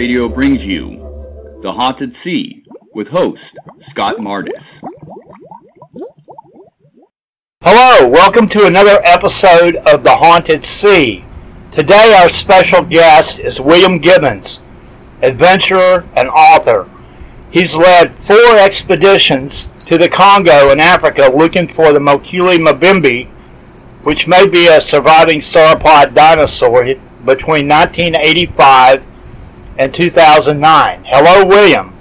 Radio brings you The Haunted Sea with host Scott Mardis. Hello, welcome to another episode of The Haunted Sea. Today our special guest is William Gibbons, adventurer and author. He's led four expeditions to the Congo and Africa looking for the Mokele Mbembe, which may be a surviving sauropod dinosaur between 1985 and 2009. Hello, William.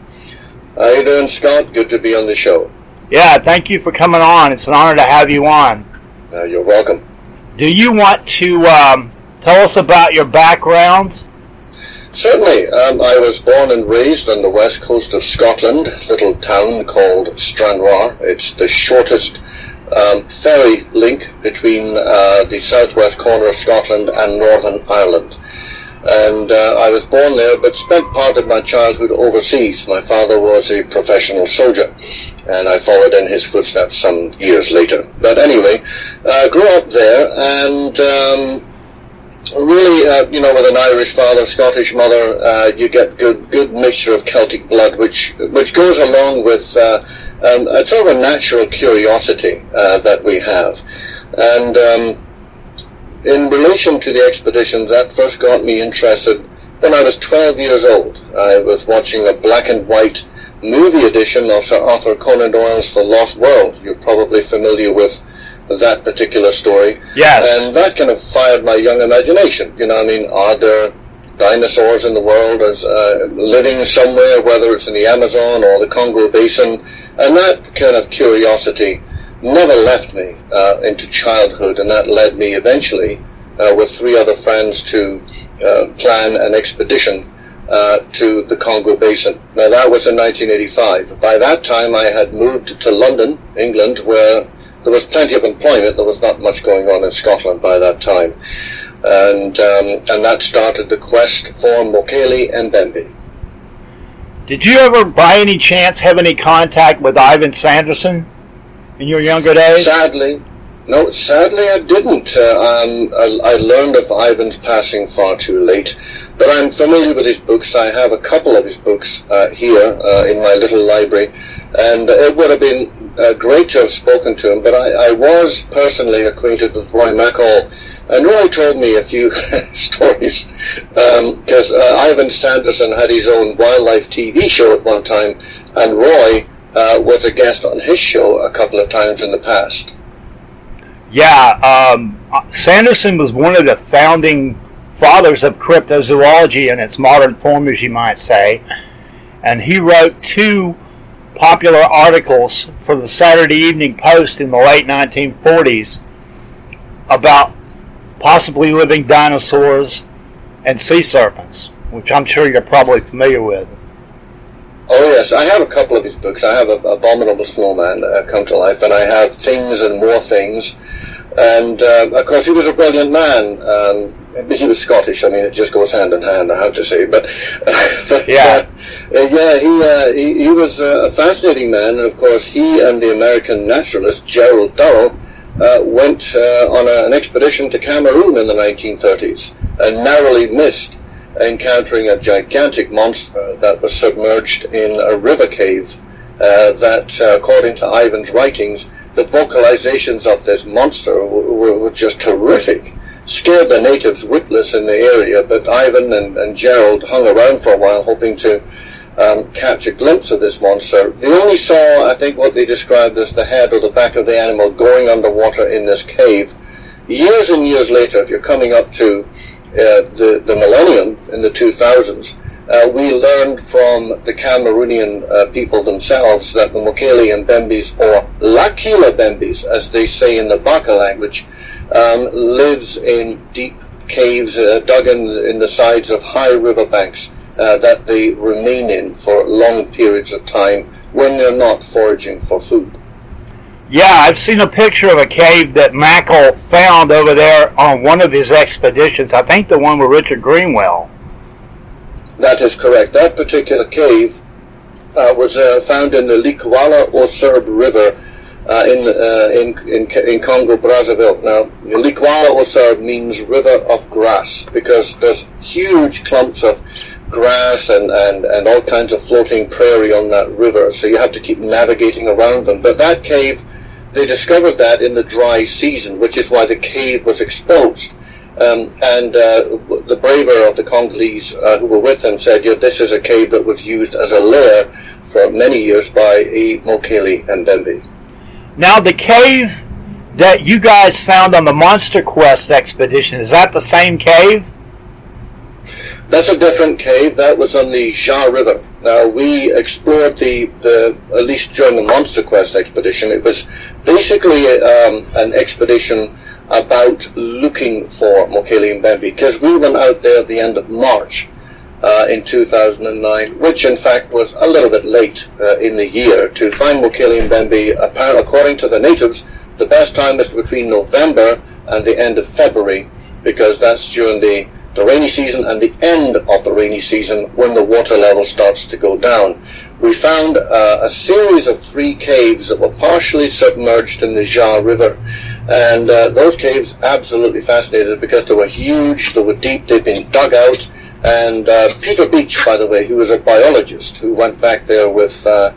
How you doing, Scott? Good to be on the show. Yeah, thank you for coming on. It's an honor to have you on. Uh, you're welcome. Do you want to um, tell us about your background? Certainly. Um, I was born and raised on the west coast of Scotland, a little town called Stranraer. It's the shortest um, ferry link between uh, the southwest corner of Scotland and Northern Ireland and uh, I was born there but spent part of my childhood overseas. My father was a professional soldier and I followed in his footsteps some years later. But anyway, I uh, grew up there and um, really, uh, you know, with an Irish father, Scottish mother, uh, you get good good mixture of Celtic blood, which which goes along with uh, um, a sort of a natural curiosity uh, that we have. And um, in relation to the expeditions, that first got me interested when I was 12 years old. I was watching a black and white movie edition of Sir Arthur Conan Doyle's The Lost World. You're probably familiar with that particular story. Yes. And that kind of fired my young imagination. You know, I mean, are there dinosaurs in the world as, uh, living somewhere, whether it's in the Amazon or the Congo Basin? And that kind of curiosity never left me uh, into childhood, and that led me eventually, uh, with three other friends, to uh, plan an expedition uh, to the Congo Basin. Now that was in 1985. By that time, I had moved to London, England, where there was plenty of employment. There was not much going on in Scotland by that time, and um, and that started the quest for Mokele Mbembe. Did you ever, by any chance, have any contact with Ivan Sanderson? In your younger days? Sadly, no. Sadly, I didn't. Uh, um, I, I, learned of Ivan's passing far too late, but I'm familiar with his books. I have a couple of his books uh, here uh, in my little library, and it would have been uh, great to have spoken to him. But I, I was personally acquainted with Roy Mackal. And Roy told me a few stories because um, uh, Ivan Sanderson had his own wildlife TV show at one time, and Roy uh, was a guest on his show a couple of times in the past. Yeah, um, Sanderson was one of the founding fathers of cryptozoology in its modern form, as you might say. And he wrote two popular articles for the Saturday Evening Post in the late 1940s about possibly living dinosaurs and sea serpents, which I'm sure you're probably familiar with. Oh yes, I have a couple of his books. I have Abominable Snowman, uh, Come to Life, and I have Things and More Things. And uh, of course, he was a brilliant man. Um, he was Scottish. I mean, it just goes hand in hand. I have to say, but, but yeah, uh, yeah, he, uh, he, he was a fascinating man. And of course, he and the American naturalist Gerald Russell uh, went uh, on a, an expedition to Cameroon in the 1930s and narrowly missed encountering a gigantic monster that was submerged in a river cave uh, that, uh, according to Ivan's writings, the vocalizations of this monster were, just terrific. Scared the natives witless in the area, but Ivan and, and Gerald hung around for a while hoping to um, catch a glimpse of this monster. They only saw, I think, what they described as the head or the back of the animal going underwater in this cave. Years and years later, if you're coming up to uh, the, the millennium in the 2000s, uh, we learned from the Cameroonian uh, people themselves that the Mokele and Bembis, or Lakila Bembis, as they say in the Baka language, um, lives in deep caves uh, dug in, in the sides of high riverbanks uh, that they remain in for long periods of time when they're not foraging for food. Yeah, I've seen a picture of a cave that Mackal found over there on one of his expeditions. I think the one with Richard Greenwell. That is correct. That particular cave uh, was uh, found in the Likouala-aux-Herbes River uh, in, uh, in, in, in Congo Brazzaville. Now, Likouala-aux-Herbes means river of grass because there's huge clumps of grass and, and, and all kinds of floating prairie on that river, so you have to keep navigating around them. But that cave, they discovered that in the dry season, which is why the cave was exposed. Um, and uh, the braver of the Congolese uh, who were with them said, yeah, this is a cave that was used as a lair for many years by E. Mokele Mbembe. Now, the cave that you guys found on the Monster Quest expedition, is that the same cave? That's a different cave. That was on the Ja River. Now, we explored the, the, at least during the Monster Quest expedition, it was basically um, an expedition about looking for Mokele Mbembe because we went out there at the end of March uh, in 2009, which in fact was a little bit late uh, in the year to find Mokele Mbembe. Apparently, according to the natives, the best time is between November and the end of February because that's during the, the rainy season and the end of the rainy season when the water level starts to go down. We found uh, a series of three caves that were partially submerged in the Ja River and uh, those caves absolutely fascinated because they were huge, they were deep, they'd been dug out. And uh, Peter Beach, by the way, who was a biologist who went back there with uh,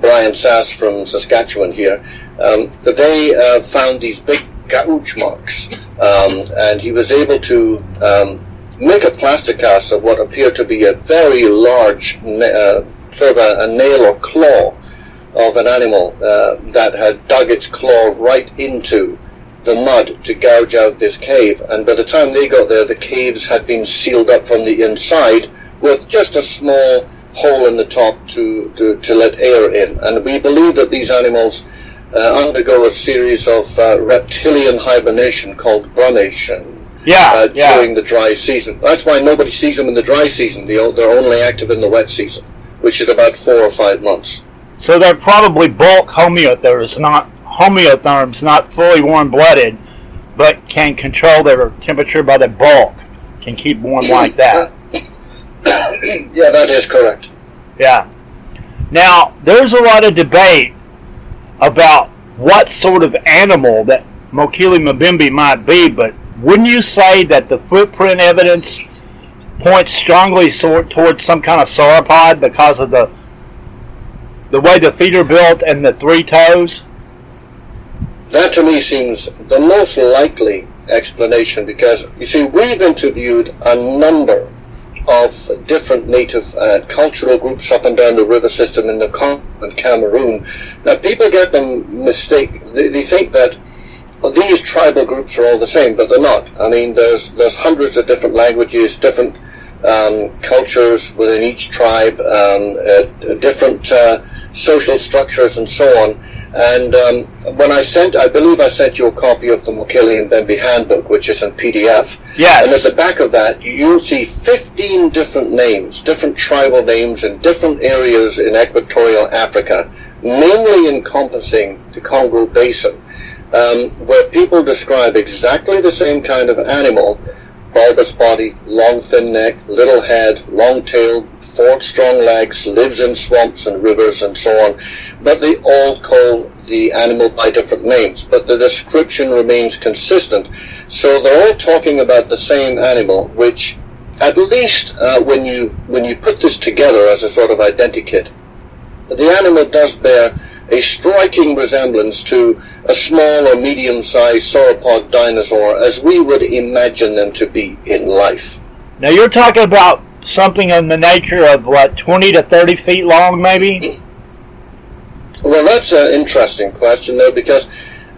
Brian Sass from Saskatchewan here, um, they uh, found these big gouge marks. Um, and he was able to um, make a plaster cast of what appeared to be a very large, uh, sort of a, a nail or claw of an animal uh, that had dug its claw right into the mud to gouge out this cave. And by the time they got there, the caves had been sealed up from the inside with just a small hole in the top to, to, to let air in. And we believe that these animals uh, undergo a series of uh, reptilian hibernation called brumation. Yeah, uh, yeah. during the dry season. That's why nobody sees them in the dry season. They're only active in the wet season, which is about four or five months. So they're probably bulk homeotherms, not homeotherms, not fully warm-blooded, but can control their temperature by the bulk, can keep warm like that. yeah, that is correct. Yeah. Now, there's a lot of debate about what sort of animal that Mokele Mbembe might be, but wouldn't you say that the footprint evidence points strongly sort towards some kind of sauropod because of the the way the feet are built and the three toes? That to me seems the most likely explanation because you see we've interviewed a number of different native uh, cultural groups up and down the river system in the Congo and Cameroon. Now people get them mistake. They, they think that these tribal groups are all the same, but they're not. I mean, there's there's hundreds of different languages, different um, cultures within each tribe, um, uh, different uh, social structures, and so on. And um, when I sent, I believe I sent you a copy of the Mokele Mbembe handbook, which is in PDF. Yes. And at the back of that, you'll see 15 different names, different tribal names in different areas in equatorial Africa, mainly encompassing the Congo Basin, um, where people describe exactly the same kind of animal, bulbous body, long thin neck, little head, long tail, four strong legs, lives in swamps and rivers and so on, but they all call the animal by different names, but the description remains consistent. So they're all talking about the same animal, which at least uh, when you when you put this together as a sort of identikit, the animal does bear a striking resemblance to a small or medium-sized sauropod dinosaur as we would imagine them to be in life. Now you're talking about something in the nature of what, 20 to 30 feet long, maybe? Well, that's an interesting question, though, because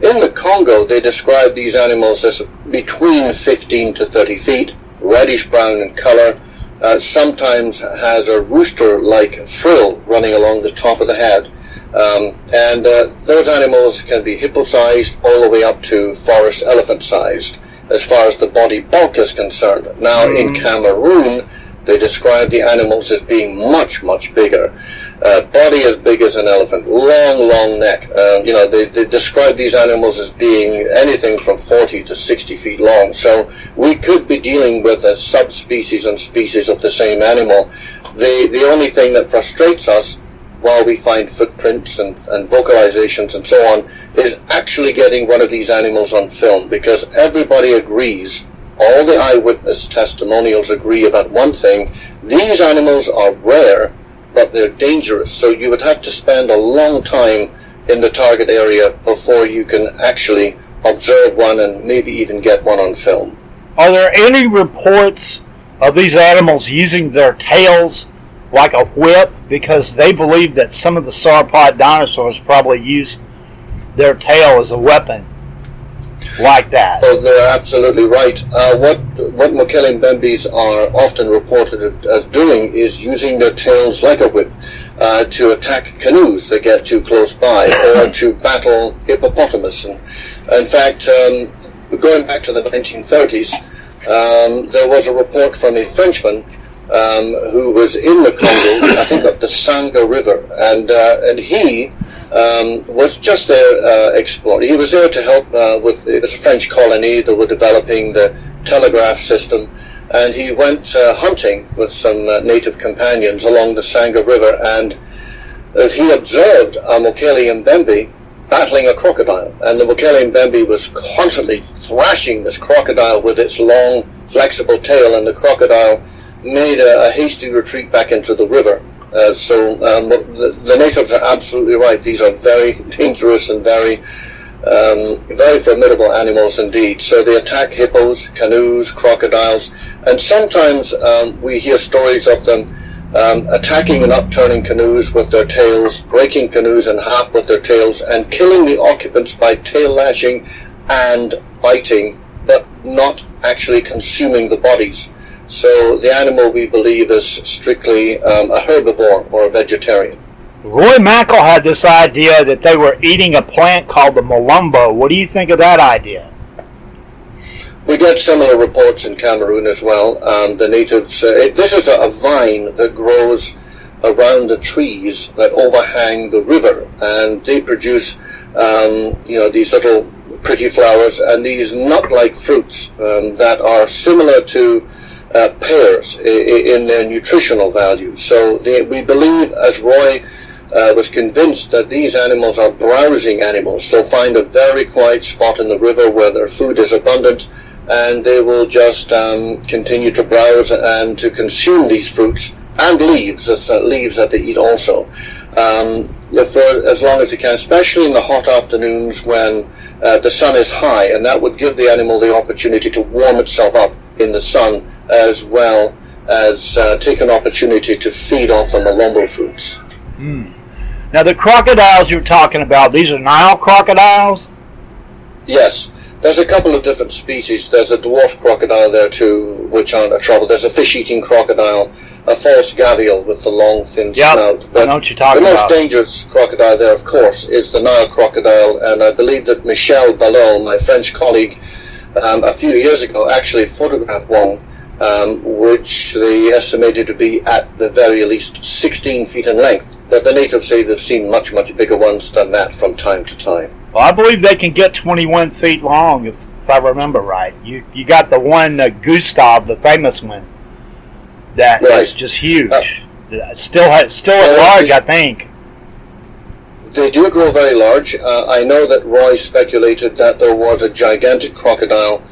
in the Congo they describe these animals as between 15 to 30 feet, reddish brown in color, uh, sometimes has a rooster-like frill running along the top of the head. Um, and uh, those animals can be hippo-sized all the way up to forest elephant-sized as far as the body bulk is concerned. Now, mm. in Cameroon, they describe the animals as being much, much bigger. Uh, body as big as an elephant, long, long neck. Uh, you know, they, they describe these animals as being anything from 40 to 60 feet long. So we could be dealing with a subspecies and species of the same animal. The, the only thing that frustrates us while we find footprints and, and vocalizations and so on is actually getting one of these animals on film because everybody agrees all the eyewitness testimonials agree about one thing. These animals are rare, but they're dangerous. So you would have to spend a long time in the target area before you can actually observe one and maybe even get one on film. Are there any reports of these animals using their tails like a whip? Because they believe that some of the sauropod dinosaurs probably used their tail as a weapon like that. So they're absolutely right. Uh, what what Mokele Mbembes are often reported as doing is using their tails like a whip uh, to attack canoes that get too close by, or to battle hippopotamus. And in fact, um, going back to the 1930s, um, there was a report from a Frenchman um, who was in the Congo, I think up the Sanga River, and uh, and he um, was just there uh, exploring. He was there to help uh, with it was a French colony that were developing the telegraph system, and he went uh, hunting with some uh, native companions along the Sanga River, and he observed a Mokele Mbembe battling a crocodile, and the Mokele Mbembe was constantly thrashing this crocodile with its long, flexible tail, and the crocodile made a, a hasty retreat back into the river. Uh, so um, the, the, natives are absolutely right. These are very dangerous and very, um, very formidable animals indeed. So they attack hippos, canoes, crocodiles, and sometimes um, we hear stories of them um, attacking and upturning canoes with their tails, breaking canoes in half with their tails, and killing the occupants by tail lashing and biting, but not actually consuming the bodies. So the animal we believe is strictly um, a herbivore or a vegetarian. Roy Mackal had this idea that they were eating a plant called the molumbo. What do you think of that idea? We get similar reports in Cameroon as well. Um, the natives, uh, it, this is a, a, vine that grows around the trees that overhang the river, and they produce, um, you know, these little pretty flowers and these nut-like fruits um, that are similar to uh, in their nutritional value. So they, we believe, as Roy uh, was convinced, that these animals are browsing animals. They'll find a very quiet spot in the river where their food is abundant, and they will just um, continue to browse and to consume these fruits and leaves, uh, leaves that they eat also. Um, for as long as they can, especially in the hot afternoons when uh, the sun is high, and that would give the animal the opportunity to warm itself up in the sun as well as uh, take an opportunity to feed off the molumbo fruits. Mm. Now, the crocodiles you're talking about, these are Nile crocodiles? Yes. There's a couple of different species. There's a dwarf crocodile there too, which aren't a trouble. There's a fish-eating crocodile, a false gavial with the long, thin yep, snout. But I know what you're talking the most dangerous crocodile there, of course, is the Nile crocodile, and I believe that Michel Ballot, my French colleague, um, a few years ago, actually photographed one um, which they estimated to be at the very least 16 feet in length. But the natives say they've seen much, much bigger ones than that from time to time. Well, I believe they can get 21 feet long, if, if I remember right. You you got the one, uh, Gustav, the famous one, that right. is just huge. Uh, still, still at large, I think. They do grow very large. Uh, I know that Roy speculated that there was a gigantic crocodile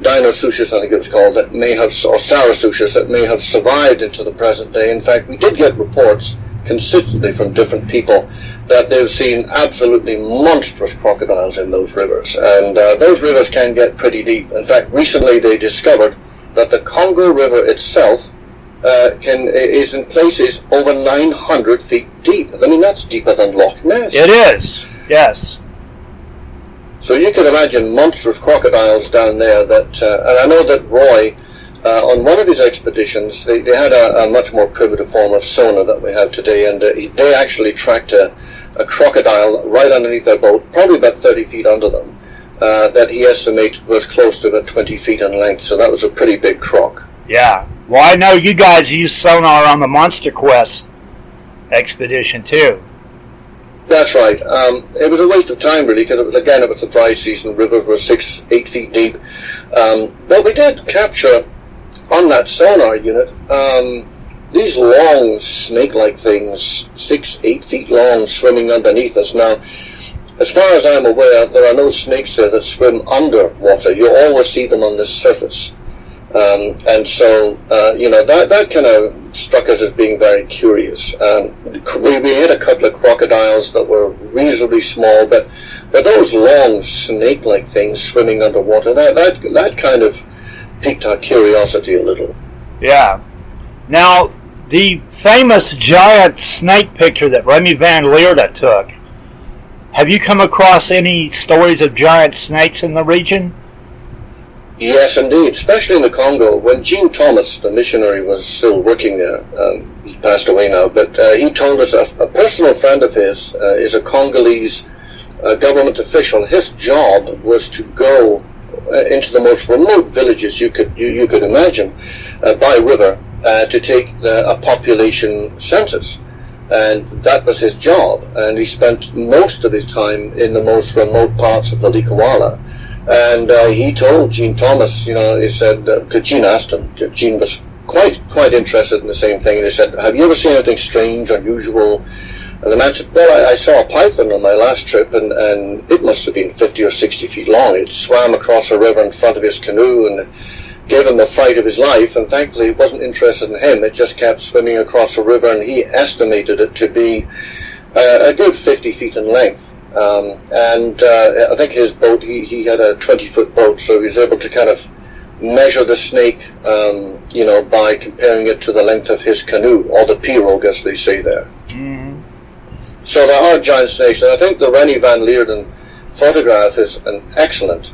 Deinosuchus, I think it was called, that may have, or Sarcosuchus, that may have survived into the present day. In fact, we did get reports consistently from different people that they've seen absolutely monstrous crocodiles in those rivers. And uh, those rivers can get pretty deep. In fact, recently they discovered that the Congo River itself uh, can is in places over 900 feet deep. I mean, that's deeper than Loch Ness. It is, yes. So you can imagine monstrous crocodiles down there that, uh, and I know that Roy uh, on one of his expeditions, they, they had a, a, much more primitive form of sonar that we have today, and uh, they actually tracked a, a, crocodile right underneath their boat, probably about 30 feet under them, uh, that he estimated was close to about 20 feet in length. So that was a pretty big croc. Yeah. Well, I know you guys used sonar on the Monster Quest expedition too. That's right. Um, it was a waste of time, really, because again, it was the dry season. Rivers were six, eight feet deep. Um, but we did capture on that sonar unit um, these long snake-like things, six, eight feet long, swimming underneath us. Now, as far as I'm aware, there are no snakes there that swim underwater. You always see them on the surface. Um, and so, uh, you know, that, that kind of struck us as being very curious. Um, we, we hit a couple of crocodiles that were reasonably small, but, but those long snake-like things swimming underwater, that, that, that kind of piqued our curiosity a little. Yeah. Now, the famous giant snake picture that Remy Van Lierde took, have you come across any stories of giant snakes in the region? Yes, indeed, especially in the Congo. When Gene Thomas, the missionary, was still working there, um, he passed away now, but uh, he told us a, a, personal friend of his uh, is a Congolese uh, government official. His job was to go uh, into the most remote villages you could you, you could imagine uh, by river uh, to take the, a population census. And that was his job. And he spent most of his time in the most remote parts of the Likuala and uh, he told Gene Thomas, you know, he said, uh, Gene asked him, Gene was quite quite interested in the same thing, and he said, "Have you ever seen anything strange, unusual?" And the man said, "Well, I, I saw a python on my last trip, and, and it must have been 50 or 60 feet long. It swam across a river in front of his canoe and gave him the fright of his life. And thankfully, it wasn't interested in him. It just kept swimming across a river, and he estimated it to be uh, a good 50 feet in length." Um, and uh, I think his boat, he, he had a 20 foot boat, so he was able to kind of measure the snake, um, you know, by comparing it to the length of his canoe, or the pirogue, as they say there. Mm-hmm. So there are giant snakes, and I think the Remy Van Lierde photograph is an excellent,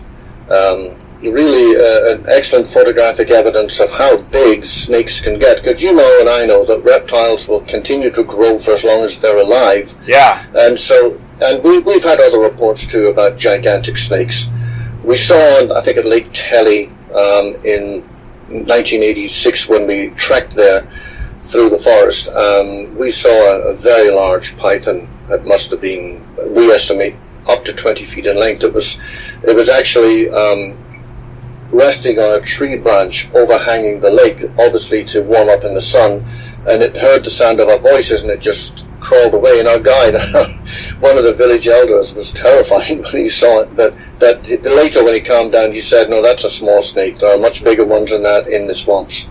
um, really uh, an excellent photographic evidence of how big snakes can get. Because you know and I know that reptiles will continue to grow for as long as they're alive. Yeah. And so and we, we've had other reports too about gigantic snakes. We saw, I think, at Lake Tele um, in 1986 when we trekked there through the forest. Um, we saw a, a, very large python that must have been, we estimate, up to 20 feet in length. It was, it was actually um, resting on a tree branch overhanging the lake, obviously to warm up in the sun. And it heard the sound of our voices, and it just crawled away. And our guide, one of the village elders, was terrified when he saw it. That that later, when he calmed down, he said, "No, that's a small snake. There are much bigger ones than that in the swamps."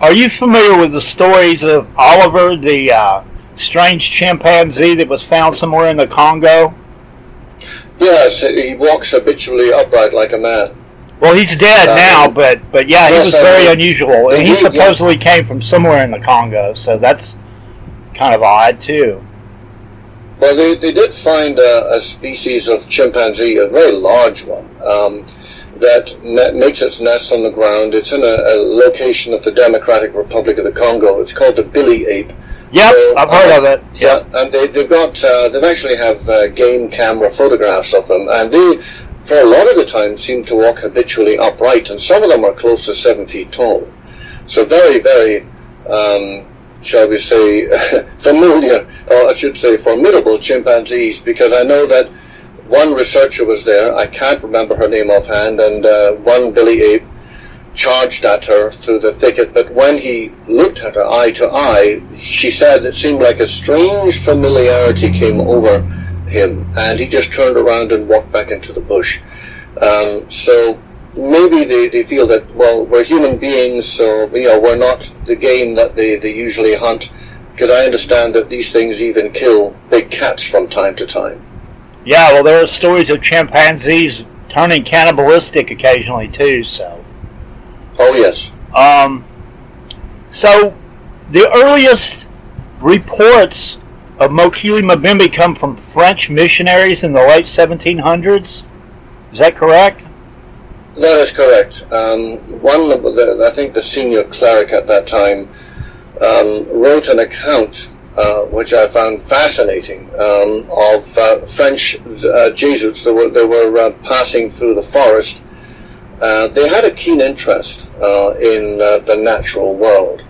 Are you familiar with the stories of Oliver, the uh, strange chimpanzee that was found somewhere in the Congo? Yes, he walks habitually upright like a man. Well, he's dead uh, now, but but yeah, he was very unusual, and he supposedly yeah. came from somewhere in the Congo. So that's kind of odd too. Well, they, they did find a, a species of chimpanzee, a very large one, um, that ne- makes its nest on the ground. It's in a, a, location of the Democratic Republic of the Congo. It's called the Bili ape. Yep, so, I've heard uh, of it. Yep. Yeah, and they, they've got uh, they actually have uh, game camera photographs of them, and they, for a lot of the time, seem to walk habitually upright, and some of them are close to seven feet tall. So very, very um, shall we say, familiar, or I should say formidable chimpanzees, because I know that one researcher was there, I can't remember her name offhand, and uh, one Bili ape charged at her through the thicket, but when he looked at her eye to eye, she said it seemed like a strange familiarity came over him, and he just turned around and walked back into the bush. Um, so maybe they, they feel that well we're human beings so you know we're not the game that they, they usually hunt because I understand that these things even kill big cats from time to time. Yeah, well there are stories of chimpanzees turning cannibalistic occasionally too, so Oh yes. Um so the earliest reports of Mokele Mbembe come from French missionaries in the late 1700s. Is that correct? That is correct. Um, one of the, I think the senior cleric at that time um, wrote an account uh, which I found fascinating, um, of uh, French uh, Jesuits that were, that were uh, passing through the forest. Uh, they had a keen interest uh, in the natural world,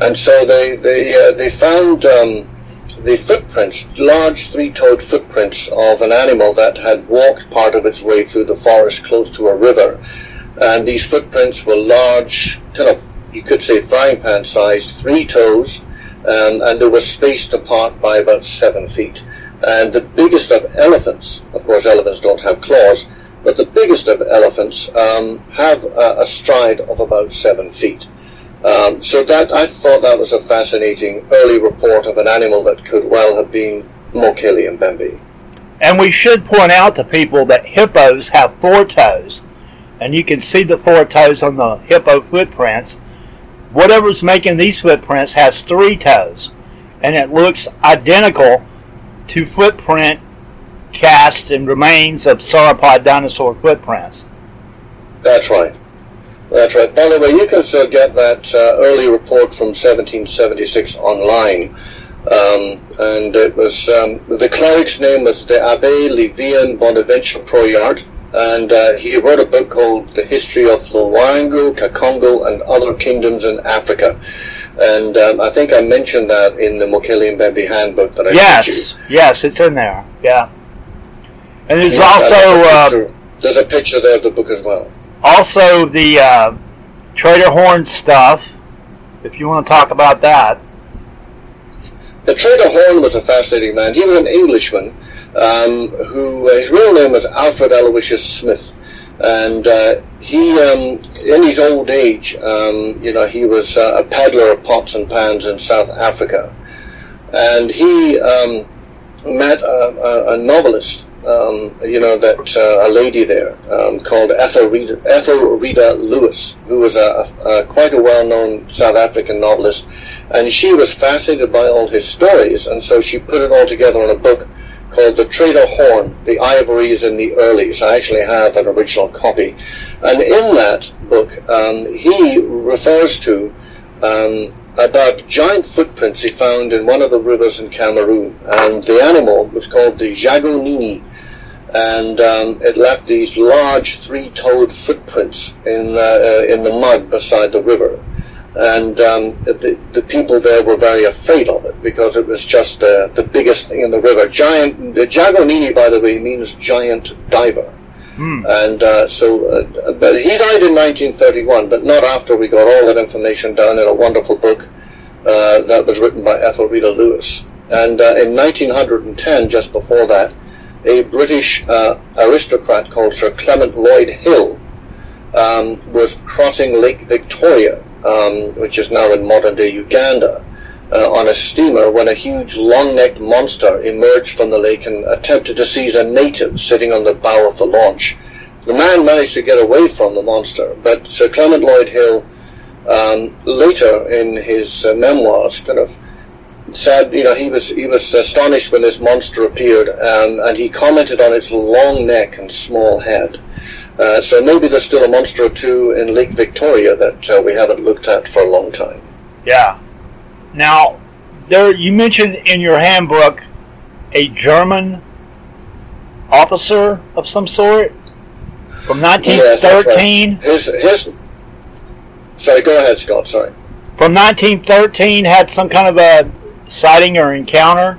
and so they they they found um, the footprints, large three-toed footprints of an animal that had walked part of its way through the forest close to a river, and these footprints were large, kind of you could say frying pan sized, three toes um, and they were spaced apart by about seven feet. And the biggest of elephants, of course, elephants don't have claws, but the biggest of elephants um, have a, a, stride of about seven feet. Um, so that I thought that was a fascinating early report of an animal that could well have been Mokele Mbembe. And we should point out to people that hippos have four toes, and you can see the four toes on the hippo footprints whatever's making these footprints has three toes, and it looks identical to footprint cast and remains of sauropod dinosaur footprints. That's right. That's right. By the way, you can still get that uh, early report from 1776 online. Um, and it was um, the cleric's name was the Abbe Liévin Bonaventure Proyart, and uh, he wrote a book called The History of Loango, Kakongo, and Other Kingdoms in Africa. And um, I think I mentioned that in the Mokele Mbembe handbook that I Yes, yes, it's in there. Yeah. And there's also uh, there's a picture there of the book as well. Also, the uh, Trader Horn stuff. If you want to talk about that. The Trader Horn was a fascinating man. He was an Englishman um, who uh, his real name was Alfred Aloysius Smith, and uh, he, um, in his old age, um, you know, he was uh, a peddler of pots and pans in South Africa, and he um, met a, a, a novelist. Um, you know that uh, a lady there um, called Ethelreda, Ethelreda Lewis, who was a, a, quite a well-known South African novelist, and she was fascinated by all his stories, and so she put it all together in a book called The Trader Horn, The Ivories and the Earlies. I actually have an original copy. And in that book, um, he refers to um, about giant footprints he found in one of the rivers in Cameroon. And the animal was called the Jagonini. And um, it left these large three-toed footprints in, uh, uh, in the mud beside the river and um, the, the people there were very afraid of it because it was just uh, the biggest thing in the river. Giant, the Jagonini, by the way, means giant diver. Hmm. And uh, so, uh, but he died in 1931, but not after we got all that information down in a wonderful book uh, that was written by Ethelreda Lewis. And uh, in 1910, just before that, a British uh, aristocrat called Sir Clement Lloyd Hill um, was crossing Lake Victoria um, which is now in modern day Uganda, uh, on a steamer when a huge long-necked monster emerged from the lake and attempted to seize a native sitting on the bow of the launch. The man managed to get away from the monster, but Sir Clement Lloyd Hill um, later in his uh, memoirs kind of said, you know, he was he was astonished when this monster appeared, um, and he commented on its long neck and small head. Uh, so maybe there's still a monster or two in Lake Victoria that uh, we haven't looked at for a long time. Yeah. Now, there you mentioned in your handbook a German officer of some sort from 1913. Yes, right. His his. Sorry, go ahead, Scott. Sorry. From 1913, had some kind of a sighting or encounter.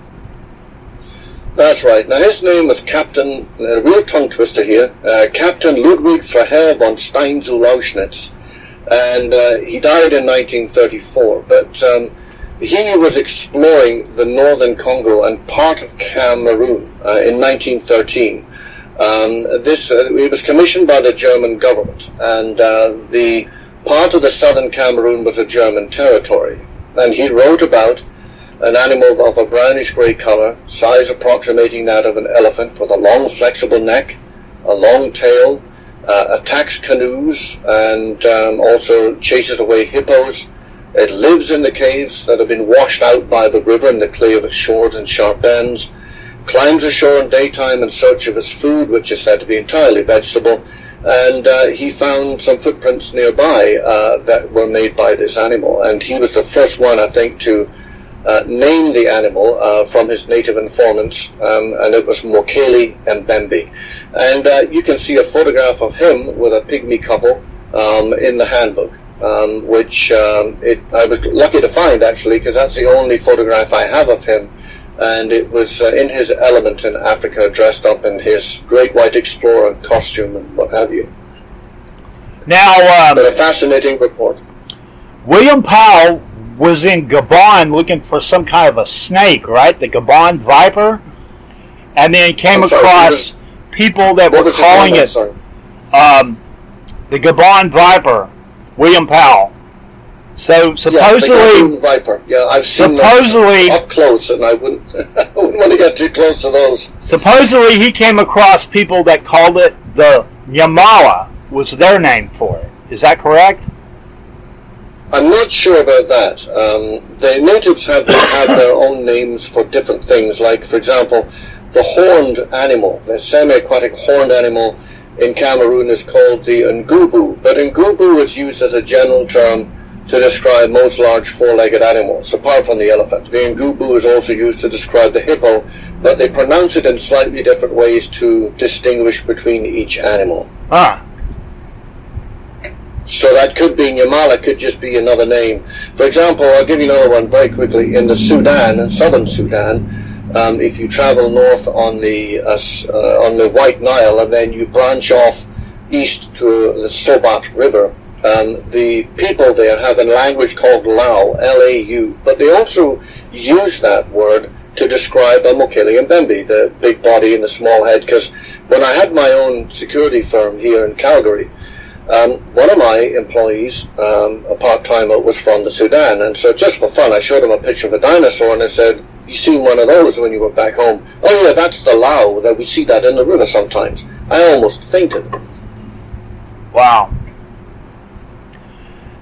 That's right. Now his name was Captain, a real tongue twister here, uh, Captain Ludwig Freiherr von Stein zu Lausnitz, and uh, he died in 1934. But um, he was exploring the northern Congo and part of Cameroon uh, in 1913. Um, this uh, it was commissioned by the German government, and uh, the part of the southern Cameroon was a German territory. And he wrote about an animal of a brownish grey colour, size approximating that of an elephant, with a long flexible neck, a long tail, uh, attacks canoes, and um, also chases away hippos. It lives in the caves that have been washed out by the river and the clay of its shores and sharp ends, climbs ashore in daytime in search of its food, which is said to be entirely vegetable, and uh, he found some footprints nearby uh, that were made by this animal. And he was the first one, I think, to uh, name the animal uh, from his native informants, um, and it was Mokele Mbembe. And uh, you can see a photograph of him with a pygmy couple um, in the handbook. Um, which um, it, I was lucky to find actually, because that's the only photograph I have of him and it was uh, in his element in Africa, dressed up in his great white explorer costume and what have you. Now, um, but a fascinating report. William Powell was in Gabon looking for some kind of a snake, right? The Gabon viper, and then came I'm sorry, across people that were calling it um, the Gabon viper. William Powell. So Yeah, the supposedly, Gaboon viper. Yeah, I've seen supposedly, up close, and I wouldn't, I wouldn't want to get too close to those. supposedly he came across people that called it the Nyamala was their name for it. Is that correct? I'm not sure about that. Um, the natives have had their own names for different things. Like, for example, the horned animal, the semi-aquatic horned animal in Cameroon is called the ngubu. But ngubu is used as a general term to describe most large four-legged animals, apart from the elephant. The ngubu is also used to describe the hippo, but they pronounce it in slightly different ways to distinguish between each animal. Ah, So that could be Nyamala, could just be another name. For example, I'll give you another one very quickly. In the Sudan, southern Sudan, um, if you travel north on the uh, uh, on the White Nile and then you branch off east to the Sobat River, um, the people there have a language called Lao, L-A-U, but they also use that word to describe a Mokele Mbembe, the big body and the small head, because when I had my own security firm here in Calgary, um, one of my employees, um, a part-timer, was from the Sudan, and so just for fun, I showed him a picture of a dinosaur, and I said, "You seen one of those when you were back home?" Oh yeah, that's the Lao. That we see that in the river sometimes. I almost fainted. wow.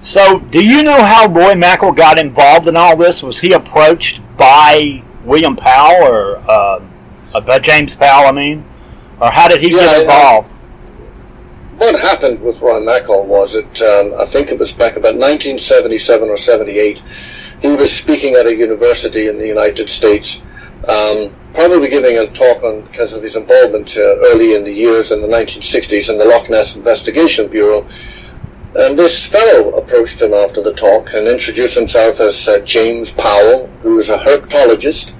So, do you know how Roy Mackal got involved in all this? Was he approached by William Powell or uh, uh, by James Powell? I mean, or how did he Yeah, get I- involved? What happened with Roy Mackal was that um, I think it was back about 1977 or 78, he was speaking at a university in the United States, um, probably giving a talk on because of his involvement uh, early in the years in the 1960s in the Loch Ness Investigation Bureau. And this fellow approached him after the talk and introduced himself as uh, James Powell, who was a herpetologist,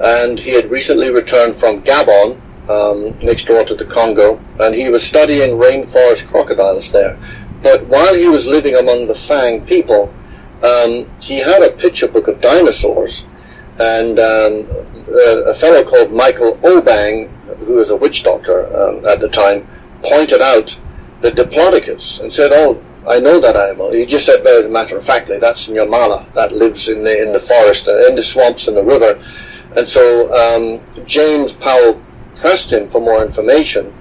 and he had recently returned from Gabon, um, next door to the Congo, and he was studying rainforest crocodiles there. But while he was living among the Fang people, um, he had a picture book of dinosaurs, and um, a, a fellow called Michael Obang, who was a witch doctor um, at the time, pointed out the Diplodocus and said, "Oh, I know that animal." He just said, very matter of factly, that's Nyamala that lives in the in the forest, uh, in the swamps, in the river. And so um, James Powell pressed him for more information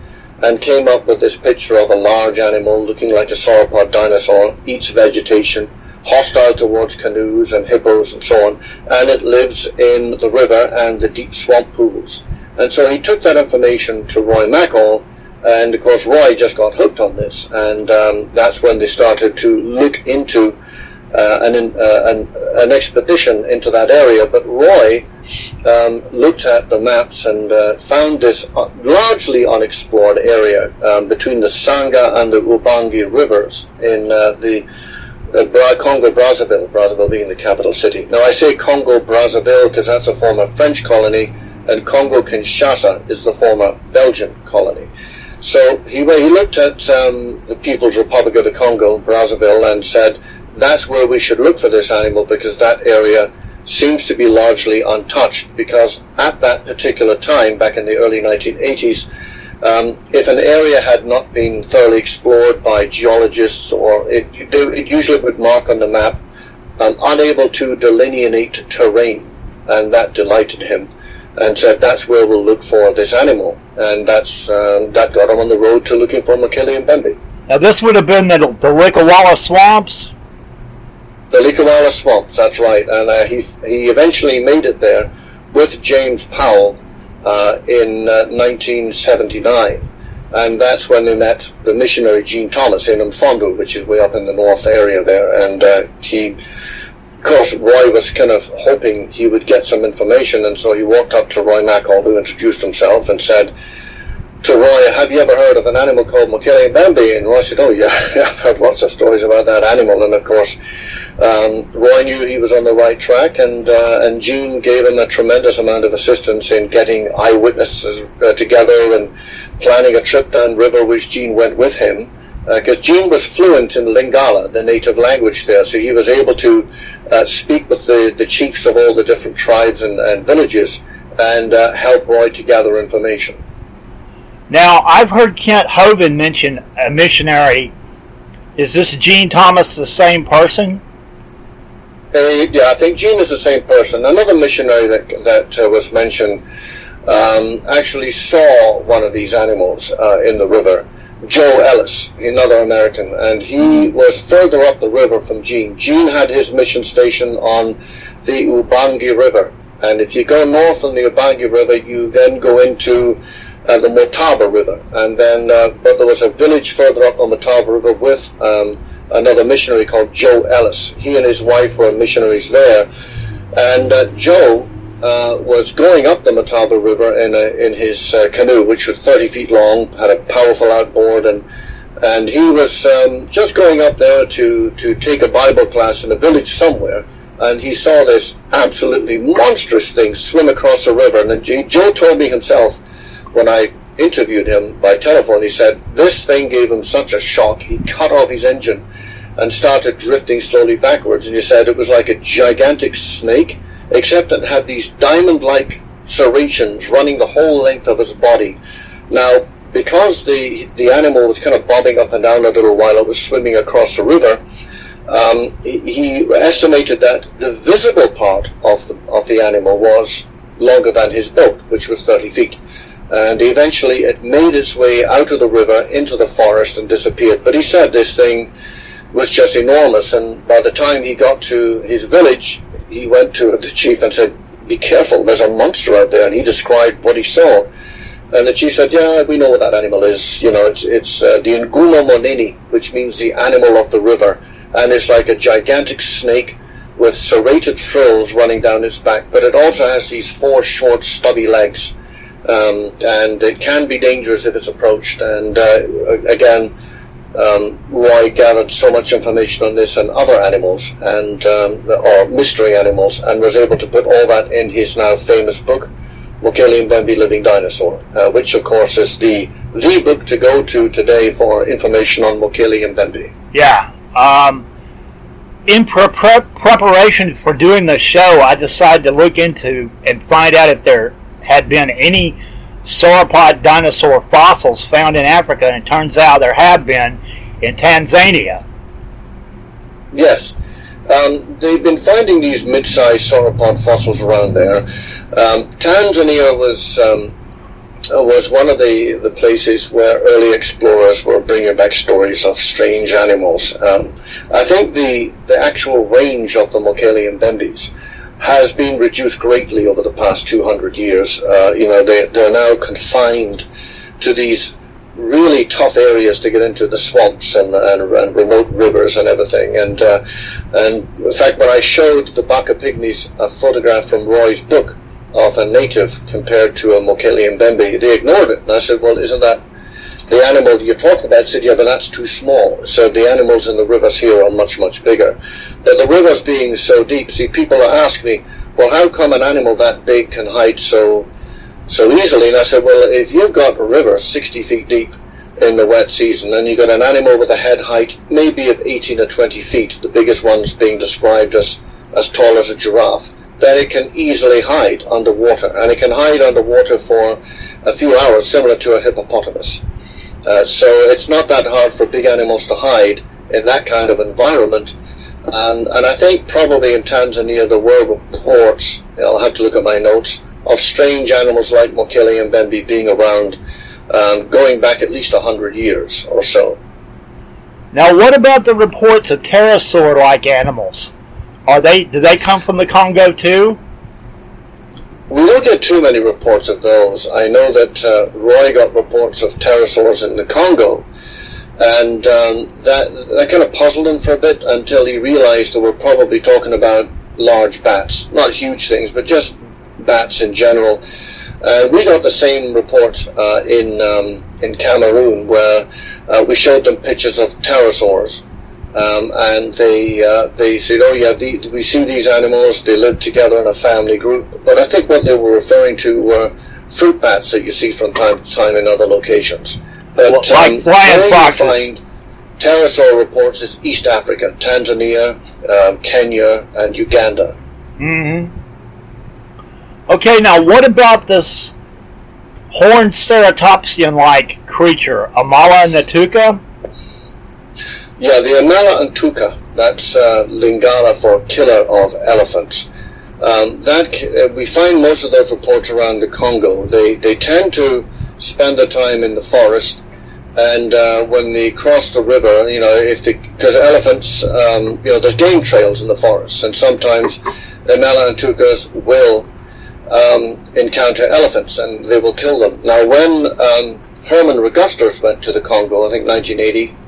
and came up with this picture of a large animal looking like a sauropod dinosaur, eats vegetation, hostile towards canoes and hippos and so on, and it lives in the river and the deep swamp pools. And so he took that information to Roy Mackal, and of course Roy just got hooked on this, and um, that's when they started to look into uh, an, uh, an, an expedition into that area. But Roy um, looked at the maps and uh, found this uh, largely unexplored area um, between the Sangha and the Ubangi rivers in uh, the uh, Congo Brazzaville, Brazzaville being the capital city. Now I say Congo Brazzaville because that's a former French colony, and Congo Kinshasa is the former Belgian colony. So he, he looked at um, the People's Republic of the Congo, Brazzaville, and said that's where we should look for this animal because that area seems to be largely untouched because at that particular time, back in the early 1980s, um, if an area had not been thoroughly explored by geologists or it, it usually would mark on the map um, unable to delineate terrain and that delighted him and said that's where we'll look for this animal and that's um, that got him on the road to looking for Mokele Mbembe. Now, this would have been the, the Likuala swamps. The Likuala swamps, that's right, and uh, he he eventually made it there with James Powell uh, in uh, 1979, and that's when they met the missionary Gene Thomas in Impfondo, which is way up in the north area there, and uh, he, of course, Roy was kind of hoping he would get some information, and so he walked up to Roy Mackal, who introduced himself and said to Roy, have you ever heard of an animal called Mokele Mbembe? And Roy said, oh yeah, I've heard lots of stories about that animal, and of course, um, Roy knew he was on the right track, and uh, and Gene gave him a tremendous amount of assistance in getting eyewitnesses uh, together and planning a trip down river, which Gene went with him, because uh, was fluent in Lingala, the native language there, so he was able to uh, speak with the, the chiefs of all the different tribes and, and villages and uh, help Roy to gather information. Now, I've heard Kent Hovind mention a missionary. Is this Gene Thomas the same person? Uh, yeah, I think Gene is the same person. Another missionary that, that uh, was mentioned um, actually saw one of these animals uh, in the river. Joe Ellis, another American, and he was further up the river from Gene. Gene had his mission station on the Ubangi River, and if you go north on the Ubangi River, you then go into uh, the Motaba River, and then uh, but there was a village further up on the Motaba River with um, another missionary called Joe Ellis. He and his wife were missionaries there, and uh, Joe uh, was going up the Motaba River in, a, in his uh, canoe, which was 30 feet long, had a powerful outboard, and and he was um, just going up there to, to take a Bible class in a village somewhere, and he saw this absolutely monstrous thing swim across the river. And then Joe told me himself when I interviewed him by telephone, he said this thing gave him such a shock, he cut off his engine and started drifting slowly backwards. And he said it was like a gigantic snake except it had these diamond-like serrations running the whole length of its body. Now, because the the animal was kind of bobbing up and down a little while it was swimming across the river, um, he, he, estimated that the visible part of the, of the animal was longer than his boat, which was 30 feet. And eventually it made its way out of the river into the forest and disappeared. But he said this thing was just enormous, and by the time he got to his village, he went to the chief and said, "Be careful! There's a monster out there." And he described what he saw. And the chief said, "Yeah, we know what that animal is. You know, it's it's uh, the Ngulo Moneni, which means the animal of the river, and it's like a gigantic snake with serrated frills running down its back. But it also has these four short, stubby legs, um, and it can be dangerous if it's approached. And uh, again." um, Roy gathered so much information on this and other animals and um, or mystery animals, and was able to put all that in his now famous book, Mokele Mbembe Living Dinosaur, uh, which of course is the the book to go to today for information on Mokele Mbembe. Yeah. Um, in pre- preparation for doing the show, I decided to look into and find out if there had been any sauropod dinosaur fossils found in Africa, and it turns out there have been in Tanzania. Yes. Um, they've been finding these mid-sized sauropod fossils around there. Um, Tanzania was um, was one of the, the places where early explorers were bringing back stories of strange animals. Um, I think the, the actual range of the Mokele Mbembes has been reduced greatly over the past 200 years. Uh, you know, they, they're now confined to these really tough areas to get into the swamps and, and, and remote rivers and everything. And uh, and in fact, when I showed the Baka pygmies a photograph from Roy's book of a native compared to a Mokele Mbembe, they ignored it. And I said, well, isn't that the animal you're talking about? said, yeah, but that's too small. So the animals in the rivers here are much, much bigger. But the rivers being so deep, see, people ask me, well, how come an animal that big can hide so so easily? And I said, well, if you've got a river 60 feet deep in the wet season, and you've got an animal with a head height maybe of 18 or 20 feet, the biggest ones being described as as tall as a giraffe, then it can easily hide underwater, and it can hide underwater for a few hours, similar to a hippopotamus. Uh, so it's not that hard for big animals to hide in that kind of environment. And, and I think probably in Tanzania there were reports, I'll have to look at my notes, of strange animals like Mokele Mbembe being around um, going back at least 100 years or so. Now, what about the reports of pterosaur-like animals? Are they do they come from the Congo too? We don't get too many reports of those. I know that uh, Roy got reports of pterosaurs in the Congo, and um, that that kind of puzzled him for a bit until he realized that we're probably talking about large bats, not huge things, but just bats in general. Uh, we got the same report uh, in um, in Cameroon where uh, we showed them pictures of pterosaurs um, and they uh, they said, "Oh yeah, the, we see these animals. They live together in a family group." But I think what they were referring to were fruit bats that you see from time to time in other locations. But well, like um, flying foxes. Find pterosaur reports is East Africa, Tanzania, um, Kenya, and Uganda. hmm Okay, now what about this horned ceratopsian-like creature, Amala Ntuka? Yeah, the Amala Ntuka, that's uh, Lingala for killer of elephants. Um, that uh, we find most of those reports around the Congo. They they tend to spend their time in the forest, and uh, when they cross the river, you know, if because elephants, um, you know, there's game trails in the forest, and sometimes the Amala Ntukas will um, encounter elephants, and they will kill them. Now, when um, Herman Regusters went to the Congo, I think 1980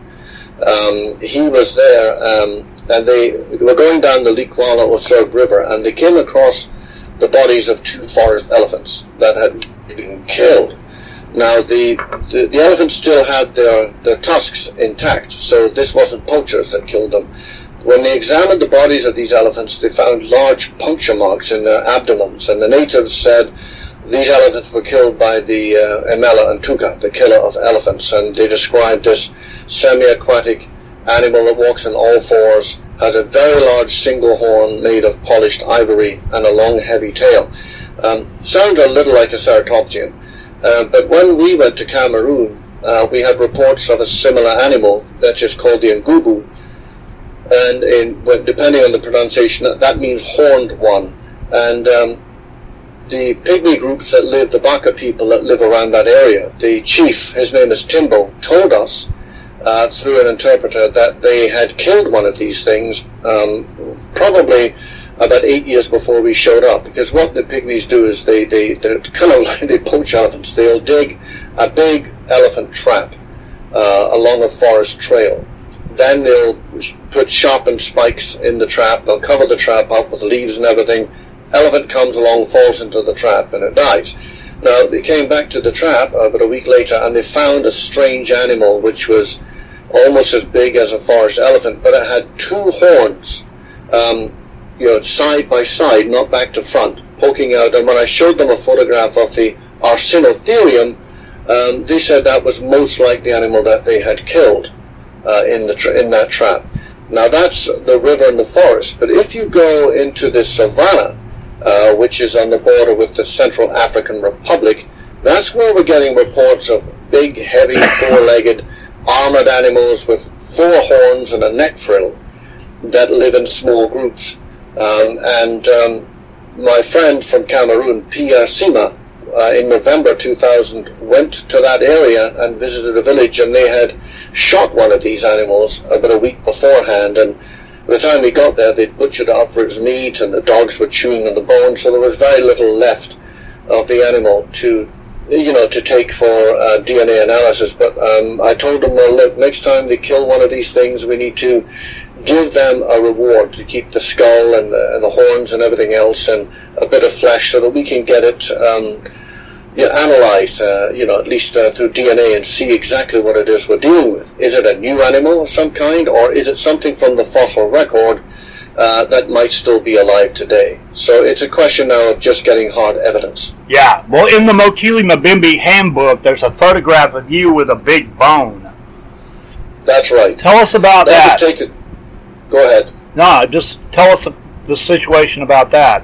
um, he was there, um, and they were going down the Likouala-aux-Herbes River, and they came across the bodies of two forest elephants that had been killed. Now, the, the, the elephants still had their, their tusks intact, so this wasn't poachers that killed them. When they examined the bodies of these elephants, they found large puncture marks in their abdomens, and the natives said these elephants were killed by the uh, and Ntuka, the killer of elephants, and they described this semi-aquatic animal that walks on all fours, has a very large single horn made of polished ivory and a long heavy tail. Um, sounds a little like a ceratopsian, uh, but when we went to Cameroon, uh, we had reports of a similar animal that's just called the ngubu, and in, depending on the pronunciation, that means horned one. And um, the pygmy groups that live, the Baka people that live around that area, the chief, his name is Timbo, told us uh, through an interpreter that they had killed one of these things um, probably about eight years before we showed up. Because what the pygmies do is they, they, they're kind of like they poach elephants. They'll dig a big elephant trap uh, along a forest trail. Then they'll put sharpened spikes in the trap. They'll cover the trap up with leaves and everything. Elephant comes along, falls into the trap, and it dies. Now, they came back to the trap about a week later and they found a strange animal which was almost as big as a forest elephant, but it had two horns, um, you know, side by side, not back to front, poking out. And when I showed them a photograph of the Arsinoitherium, um, they said that was most like the animal that they had killed uh, in the tra- in that trap. Now that's the river and the forest, but if you go into the savannah, uh, which is on the border with the Central African Republic, that's where we're getting reports of big, heavy, four-legged armored animals with four horns and a neck frill that live in small groups. Um, and um, my friend from Cameroon, Pierre Sima, uh, in November 2000, went to that area and visited a village, and they had shot one of these animals about a week beforehand. And by the time he got there, they'd butchered up for its meat, and the dogs were chewing on the bone, so there was very little left of the animal to you know, to take for uh, DNA analysis. But um, I told them, well, look, next time they kill one of these things, we need to give them a reward to keep the skull and the, and the horns and everything else and a bit of flesh so that we can get it um, you analyze, uh, you know, at least uh, through DNA and see exactly what it is we're dealing with. Is it a new animal of some kind or is it something from the fossil record uh, that might still be alive today. So it's a question now of just getting hard evidence. Yeah, well, in the Mokele Mbembe handbook, there's a photograph of you with a big bone. That's right. Tell us about that. that. It, go ahead. No, just tell us the situation about that.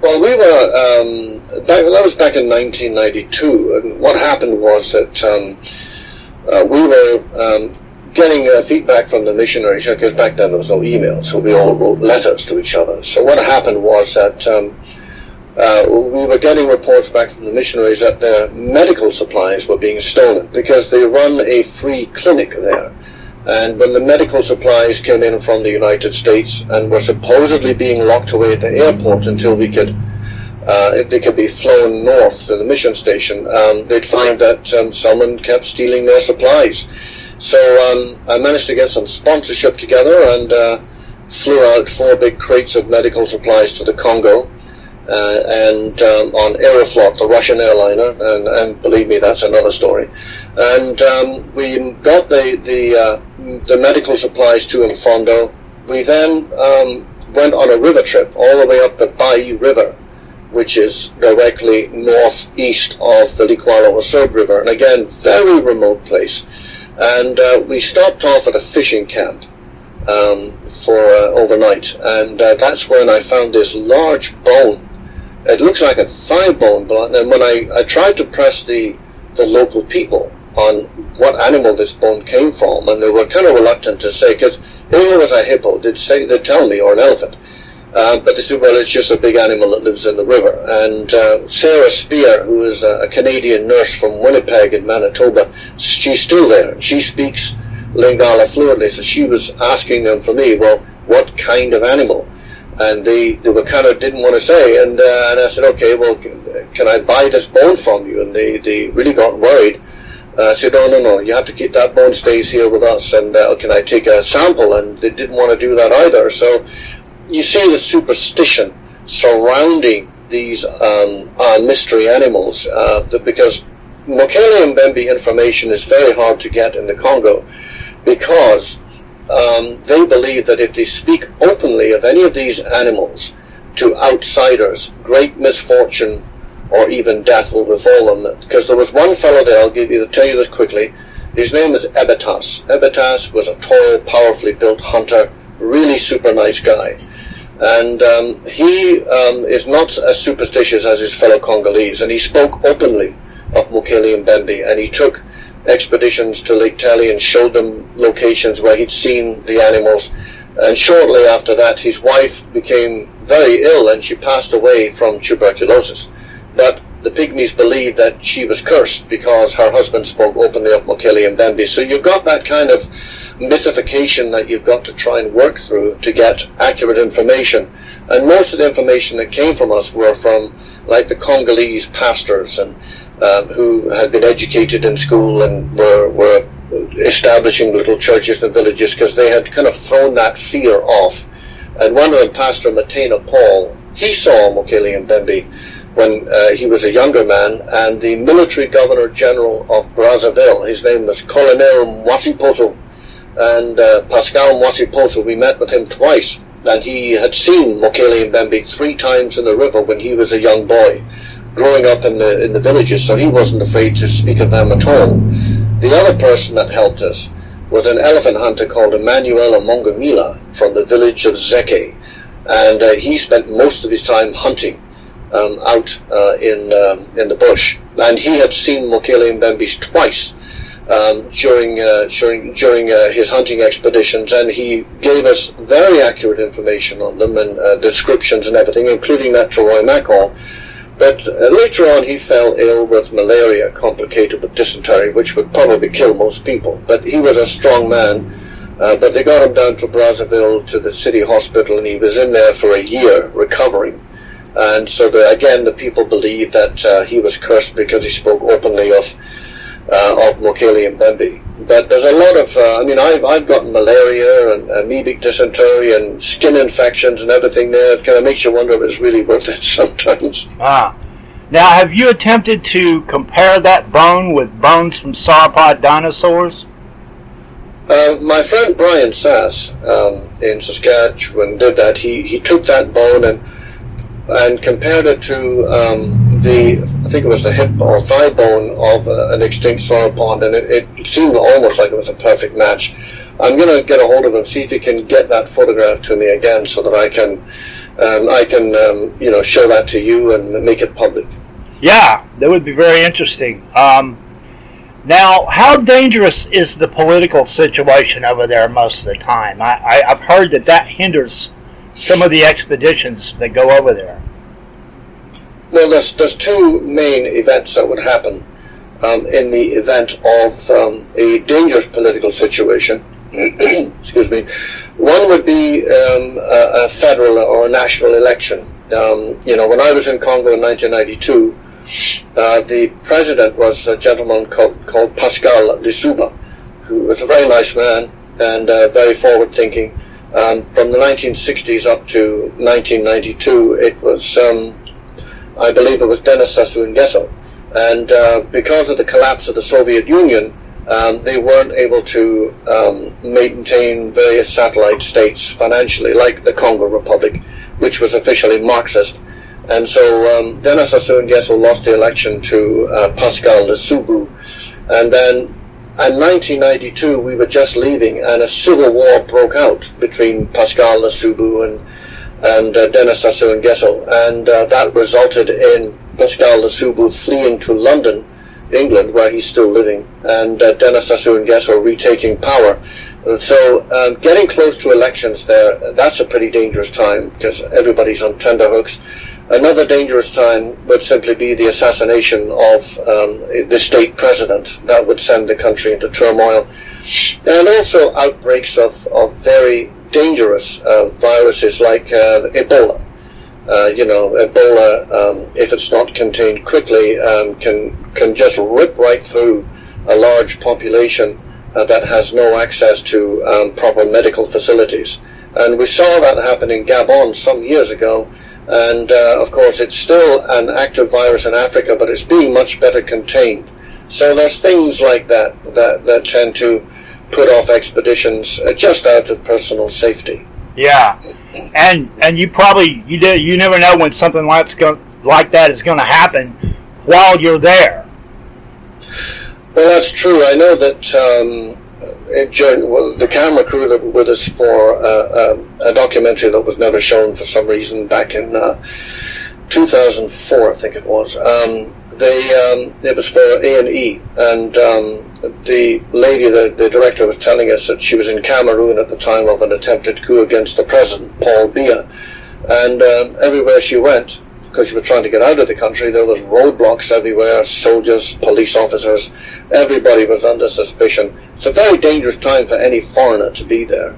Well, we were um, back, that was back in 1992, and what happened was that um, uh, we were um, getting uh, feedback from the missionaries, because back then there was no email, so we all wrote letters to each other. So what happened was that um, uh, we were getting reports back from the missionaries that their medical supplies were being stolen because they run a free clinic there. And when the medical supplies came in from the United States and were supposedly being locked away at the airport until we could uh, they could be flown north to the mission station, um, they'd find that um, someone kept stealing their supplies. So um, I managed to get some sponsorship together and uh, flew out four big crates of medical supplies to the Congo. Uh, and um, on Aeroflot, the Russian airliner, and, and, believe me, that's another story. And um, we got the the, uh, the medical supplies to Impfondo. We then um, went on a river trip all the way up the Bai River, which is directly northeast of the Likuala River, and again, very remote place. And uh, we stopped off at a fishing camp um, for uh, overnight, and uh, that's when I found this large bone. It looks like a thigh bone, and when I, I tried to press the the local people on what animal this bone came from, and they were kind of reluctant to say because if it was a hippo, they'd say they'd tell me, or an elephant. Uh, but they said, well, it's just a big animal that lives in the river. And uh, Sarah Spear, who is a, a, Canadian nurse from Winnipeg in Manitoba, she's still there. She speaks Lingala fluently, so she was asking them for me, well, what kind of animal? And they, they were kind of didn't want to say, and, uh, and I said, okay, well, can I buy this bone from you? And they, they really got worried. Uh, I said, no, no, no, you have to keep that bone stays here with us, and uh, can I take a sample? And they didn't want to do that either. So you see the superstition surrounding these um, uh, mystery animals, uh, because Mokele Mbembe information is very hard to get in the Congo because um, they believe that if they speak openly of any of these animals to outsiders, great misfortune or even death will befall them. Because there was one fellow there, I'll give you, tell you this quickly. His name is Ebitas. Ebitas was a tall, powerfully built hunter, really super nice guy. And um, he um, is not as superstitious as his fellow Congolese, and he spoke openly of Mokele Mbembe, and he took expeditions to Lake Tele and showed them locations where he'd seen the animals. And shortly after that, his wife became very ill, and she passed away from tuberculosis. But the Pygmies believed that she was cursed because her husband spoke openly of Mokele Mbembe. So you've got that kind of mythification that you've got to try and work through to get accurate information. And most of the information that came from us were from like the Congolese pastors and um, who had been educated in school and were, were establishing little churches and villages because they had kind of thrown that fear off. And one of them, Pastor Matena Paul, he saw Mokele Mbembe when uh, he was a younger man, and the military governor general of Brazzaville, his name was Colonel Mwasiposo, and uh, Pascal Mwasiposo, we met with him twice, and he had seen Mokele Mbembe three times in the river when he was a young boy, growing up in the in the villages, so he wasn't afraid to speak of them at all. The other person that helped us was an elephant hunter called Emmanuel Mongomila from the village of Zeke, and uh, he spent most of his time hunting um, out uh, in um, in the bush, and he had seen Mokele Mbembes twice um, during uh, during during uh, his hunting expeditions, and he gave us very accurate information on them and uh, descriptions and everything, including that to Roy Mackal. But uh, later on, he fell ill with malaria, complicated with dysentery, which would probably kill most people. But he was a strong man. Uh, but they got him down to Brazzaville to the city hospital, and he was in there for a year recovering. And so the, again, the people believe that uh, he was cursed because he spoke openly of uh, of Mokele Mbembe. But there's a lot of, uh, I mean, I've, I've gotten malaria and amoebic dysentery and skin infections and everything there. It kind of makes you wonder if it's really worth it sometimes. Ah. Now, have you attempted to compare that bone with bones from sauropod dinosaurs? Uh, my friend Brian Sass um, in Saskatchewan did that. He, he took that bone and and compared it to um, the, I think it was the hip or thigh bone of uh, an extinct sauropod, and it, it, seemed almost like it was a perfect match. I'm going to get a hold of him, see if he can get that photograph to me again, so that I can, um, I can, um, you know, show that to you and make it public. Yeah, that would be very interesting. Um, now, how dangerous is the political situation over there most of the time? I, I, I've heard that that hinders some of the expeditions that go over there? Well, there's, there's two main events that would happen um, in the event of um, a dangerous political situation. Excuse me. One would be um, a, a, federal or a national election, Um, you know, when I was in Congo in 1992, uh, the president was a gentleman called, called Pascal Lissouba, who was a very nice man and uh, very forward-thinking. Um, from the 1960s up to 1992, it was, um, I believe, it was Denis Sassou Nguesso, and uh, because of the collapse of the Soviet Union, um, they weren't able to um, maintain various satellite states financially, like the Congo Republic, which was officially Marxist. And so um, Denis Sassou Nguesso lost the election to uh, Pascal Lissouba. And then in 1992, we were just leaving, and a civil war broke out between Pascal Lissouba and, and uh, Denis Sassou Nguesso. And uh, that resulted in Pascal Lissouba fleeing to London England, where he's still living, and uh, Denis Sassou Nguesso retaking power. So um, getting close to elections there, that's a pretty dangerous time because everybody's on tenterhooks. Another dangerous time would simply be the assassination of um, the state president. That would send the country into turmoil. And also outbreaks of, of very dangerous uh, viruses like uh, Ebola uh, you know, Ebola, um, if it's not contained quickly, um, can can just rip right through a large population that has no access to um, proper medical facilities. And we saw that happen in Gabon some years ago. And uh, of course, it's still an active virus in Africa, but it's being much better contained. So there's things like that that, that tend to put off expeditions uh, just out of personal safety. Yeah, and and you probably you did you never know when something like like that is going to happen while you're there. Well, that's true. I know that um, it, the camera crew that were with us for uh, um, a documentary that was never shown for some reason back in uh, 2004, I think it was. Um, they um, it was for A and E, and um, the lady, the, the director, was telling us that she was in Cameroon at the time of an attempted coup against the president, Paul Biya, and um, everywhere she went, because she was trying to get out of the country, there was roadblocks everywhere, soldiers, police officers, everybody was under suspicion. It's a very dangerous time for any foreigner to be there,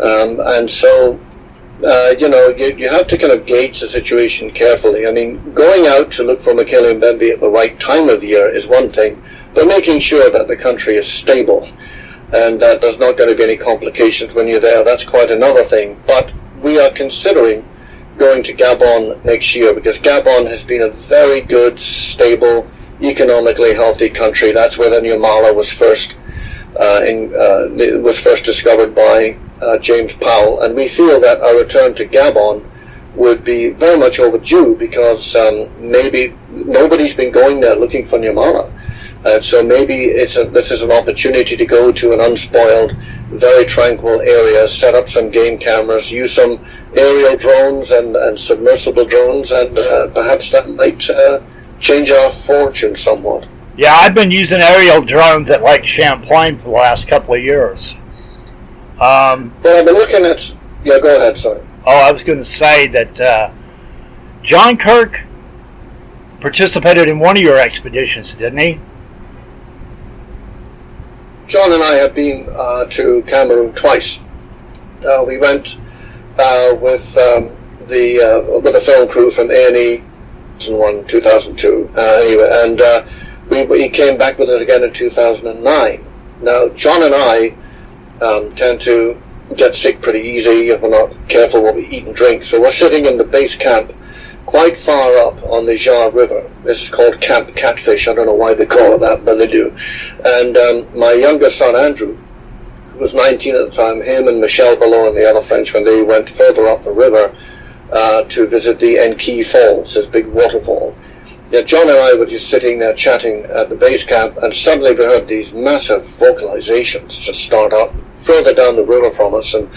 um, and so uh, you know, you, you have to kind of gauge the situation carefully. I mean, going out to look for Mokele Mbembe at the right time of the year is one thing, but making sure that the country is stable and that there's not going to be any complications when you're there, that's quite another thing. But we are considering going to Gabon next year because Gabon has been a very good, stable, economically healthy country. That's where the Nyamal was first uh, in, uh, was first discovered by uh, James Powell, and we feel that our return to Gabon would be very much overdue because um, maybe nobody's been going there looking for Nyamala. Uh, so maybe it's a, this is an opportunity to go to an unspoiled, very tranquil area, set up some game cameras, use some aerial drones and, and submersible drones, and uh, perhaps that might uh, change our fortune somewhat. Yeah, I've been using aerial drones at Lake Champlain for the last couple of years. Um, well, I've been looking at. Yeah, go ahead. Sorry. Oh, I was going to say that uh, John Kirk participated in one of your expeditions, didn't he? John and I have been uh, to Cameroon twice. Uh, we went uh, with um, the uh, with a film crew from A and E, 2001, 2002. Uh, anyway, and we, we came back with it again in 2009. Now, John and I um, tend to get sick pretty easy if we're not careful what we eat and drink. So we're sitting in the base camp quite far up on the Dja River. This is called Camp Catfish. I don't know why they call it that, but they do. And um, my younger son, Andrew, who was 19 at the time, him and Michel Ballot and the other Frenchman, they went further up the river uh, to visit the Enki Falls, this big waterfall. Yeah, John and I were just sitting there chatting at the base camp, and suddenly we heard these massive vocalizations just start up further down the river from us, and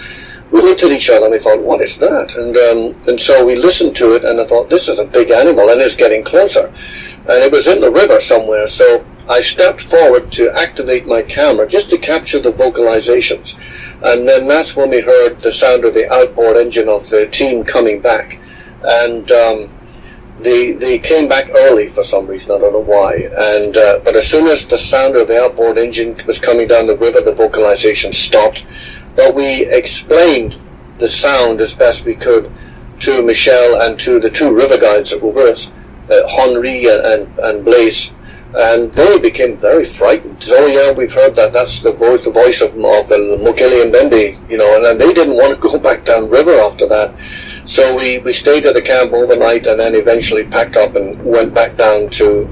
we looked at each other and we thought, what is that? And um, and so we listened to it, and I thought, this is a big animal, and it's getting closer. And it was in the river somewhere, so I stepped forward to activate my camera just to capture the vocalizations. And then that's when we heard the sound of the outboard engine of the team coming back. And um, they they came back early for some reason. I don't know why. And uh, but as soon as the sound of the outboard engine was coming down the river, the vocalization stopped. But we explained the sound as best we could to Michelle and to the two river guides that were with us, uh, Henri and, and Blaise, and they became very frightened. Oh yeah, we've heard that. That's the voice, the voice of, of the and Mbembe, you know, and, and they didn't want to go back down river after that. So we, we stayed at the camp overnight and then eventually packed up and went back down to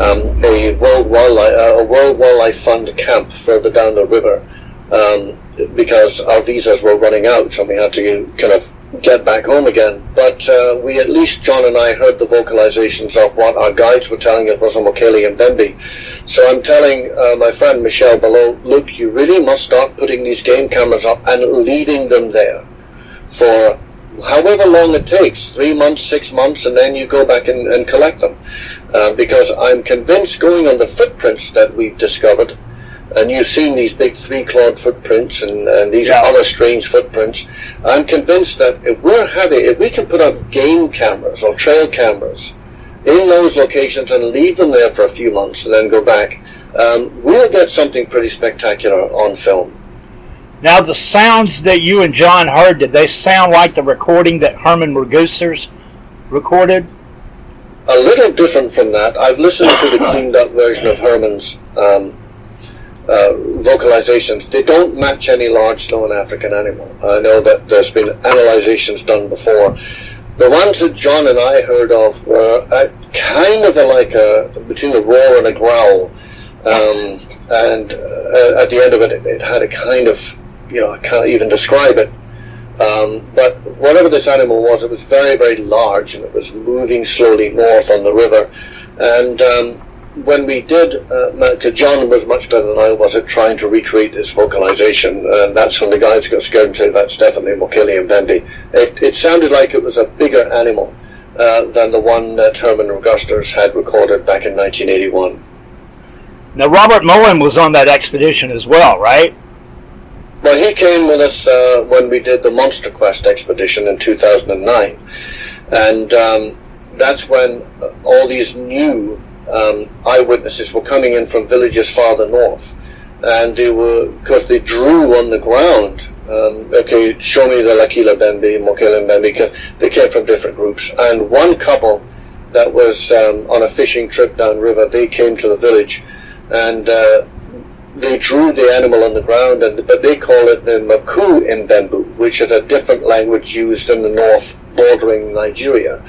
um, a World Wildlife uh, a World Wildlife Fund camp further down the river um, because our visas were running out and we had to kind of get back home again. But uh, we at least, John and I, heard the vocalizations of what our guides were telling us was Mokele Mbembe. So I'm telling uh, my friend Michelle below, look, you really must start putting these game cameras up and leaving them there for however long it takes, three months, six months, and then you go back and, and collect them. Uh, because I'm convinced going on the footprints that we've discovered, and you've seen these big three-clawed footprints and, and these yeah. other strange footprints, I'm convinced that if we're having, if we can put up game cameras or trail cameras in those locations and leave them there for a few months and then go back, um, we'll get something pretty spectacular on film. Now, the sounds that you and John heard, did they sound like the recording that Herman Regusters recorded? A little different from that. I've listened to the cleaned up version of Herman's um, uh, vocalizations. They don't match any large known African animal. I know that there's been analyzations done before. The ones that John and I heard of were kind of a, like a between a roar and a growl, um, and uh, at the end of it, it, it had a kind of you know, I can't even describe it. Um, but whatever this animal was, it was very, very large and it was moving slowly north on the river. And um, when we did, uh, John was much better than I was at trying to recreate this vocalization, and that's when the guides got scared and said, that's definitely Mokele Mbembe. It, it sounded like it was a bigger animal uh, than the one that Herman Regusters had recorded back in 1981. Now, Robert Mullen was on that expedition as well, right? Well, he came with us uh, when we did the Monster Quest expedition in 2009, and um, that's when all these new um, eyewitnesses were coming in from villages farther north, and they were because they drew on the ground. Um, okay, show me the Lakila Mbembe, Mokele Mbembe, because they came from different groups, and one couple that was um, on a fishing trip downriver, they came to the village, and uh, they drew the animal on the ground, and but they call it the Maku Mbembe, which is a different language used in the north bordering Nigeria.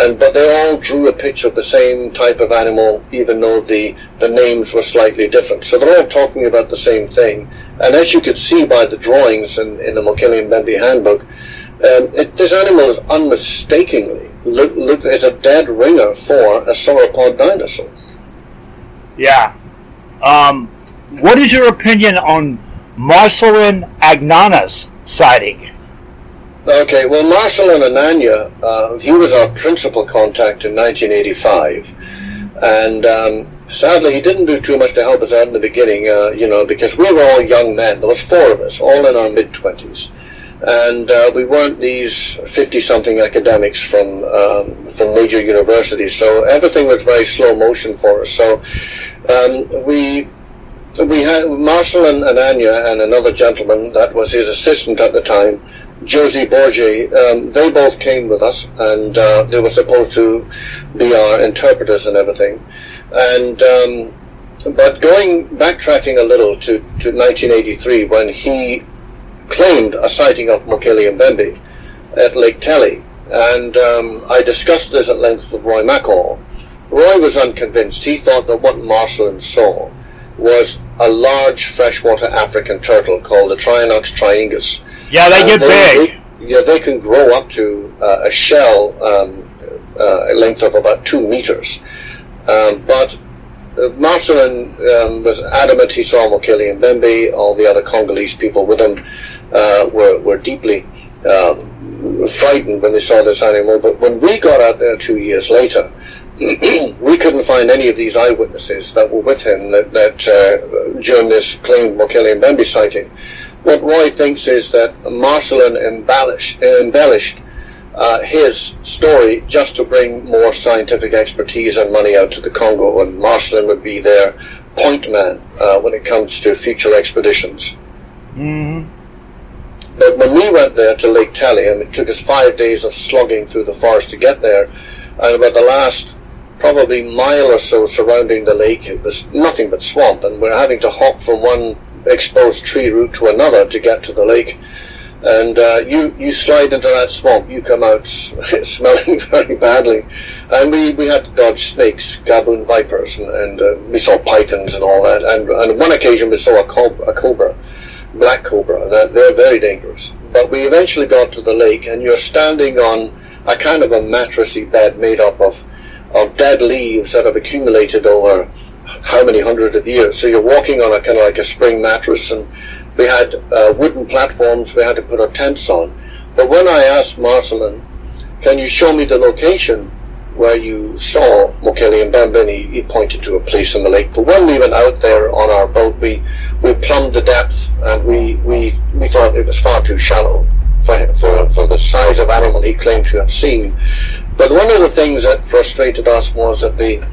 And but they all drew a picture of the same type of animal, even though the the names were slightly different. So they're all talking about the same thing. And as you could see by the drawings in, in the Mokele Mbembe handbook, um, it, this animal is unmistakably look, look as a dead ringer for a sauropod dinosaur. Yeah. Um, what is your opinion on Marcelin Agnagna's sighting? Okay, well, Marcelin Agnagna, uh, he was our principal contact in 1985, and um, sadly, he didn't do too much to help us out in the beginning, uh, you know, because we were all young men. There was four of us, all in our mid-twenties, and uh, we weren't these 50-something academics from um, from major universities, so everything was very slow motion for us. So um, we we had Marshall and, and Anya and another gentleman that was his assistant at the time, Josie Borgia. Um, they both came with us, and uh, they were supposed to be our interpreters and everything. And um, but going backtracking a little to, to 1983 when he claimed a sighting of Mokele Mbembe at Lake Tele, and um, I discussed this at length with Roy Mackal. Roy was unconvinced. He thought that what Marshall saw was a large freshwater African turtle called the Trionyx triunguis. Yeah, they get they, big. They, yeah, they can grow up to uh, a shell um, uh, a length of about two meters. Um, but uh, Marcelin um, was adamant he saw Mokele Mbembe, All the other Congolese people with him uh, were, were deeply um, frightened when they saw this animal. But when we got out there two years later, we couldn't find any of these eyewitnesses that were with him that, that uh, during this claimed Mokele Mbembe sighting. What Roy thinks is that Marcelin embellished, embellished uh, his story just to bring more scientific expertise and money out to the Congo, and Marcelin would be their point man uh, when it comes to future expeditions. Mm-hmm. But when we went there to Lake Tele, and it took us five days of slogging through the forest to get there, and about the last probably mile or so surrounding the lake, it was nothing but swamp, and we're having to hop from one exposed tree root to another to get to the lake. And uh, you you slide into that swamp, you come out smelling very badly. And we, we had to dodge snakes, gaboon vipers, and, and uh, we saw pythons and all that. And, on one occasion we saw a, cobra, a cobra, black cobra. That they're very dangerous. But we eventually got to the lake, and you're standing on a kind of a mattressy bed made up of of dead leaves that have accumulated over how many hundreds of years. So you're walking on a kind of like a spring mattress, and we had uh, wooden platforms we had to put our tents on. But when I asked Marcelin, can you show me the location where you saw Mbembe, and Bambini, he, pointed to a place in the lake. But when we went out there on our boat, we, we plumbed the depth, and we, we, we thought it was far too shallow for, for, for the size of animal he claimed to have seen. But one of the things that frustrated us was that the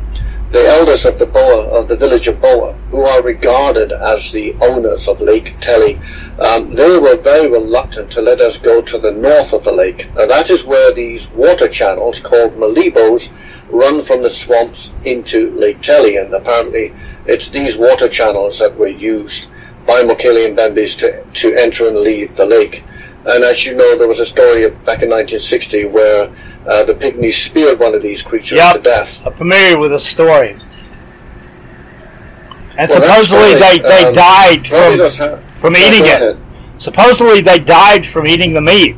the elders of the Boa, of the village of Boa, who are regarded as the owners of Lake Tele, um, they were very reluctant to let us go to the north of the lake. Now that is where these water channels called Malibos run from the swamps into Lake Tele, and apparently it's these water channels that were used by Mokele Mbembes to, to enter and leave the lake. And as you know, there was a story back in 1960 where uh, the pygmies speared one of these creatures yep. to death. I'm familiar with the story. And well, supposedly they, they um, died from, from eating it. Supposedly they died from eating the meat.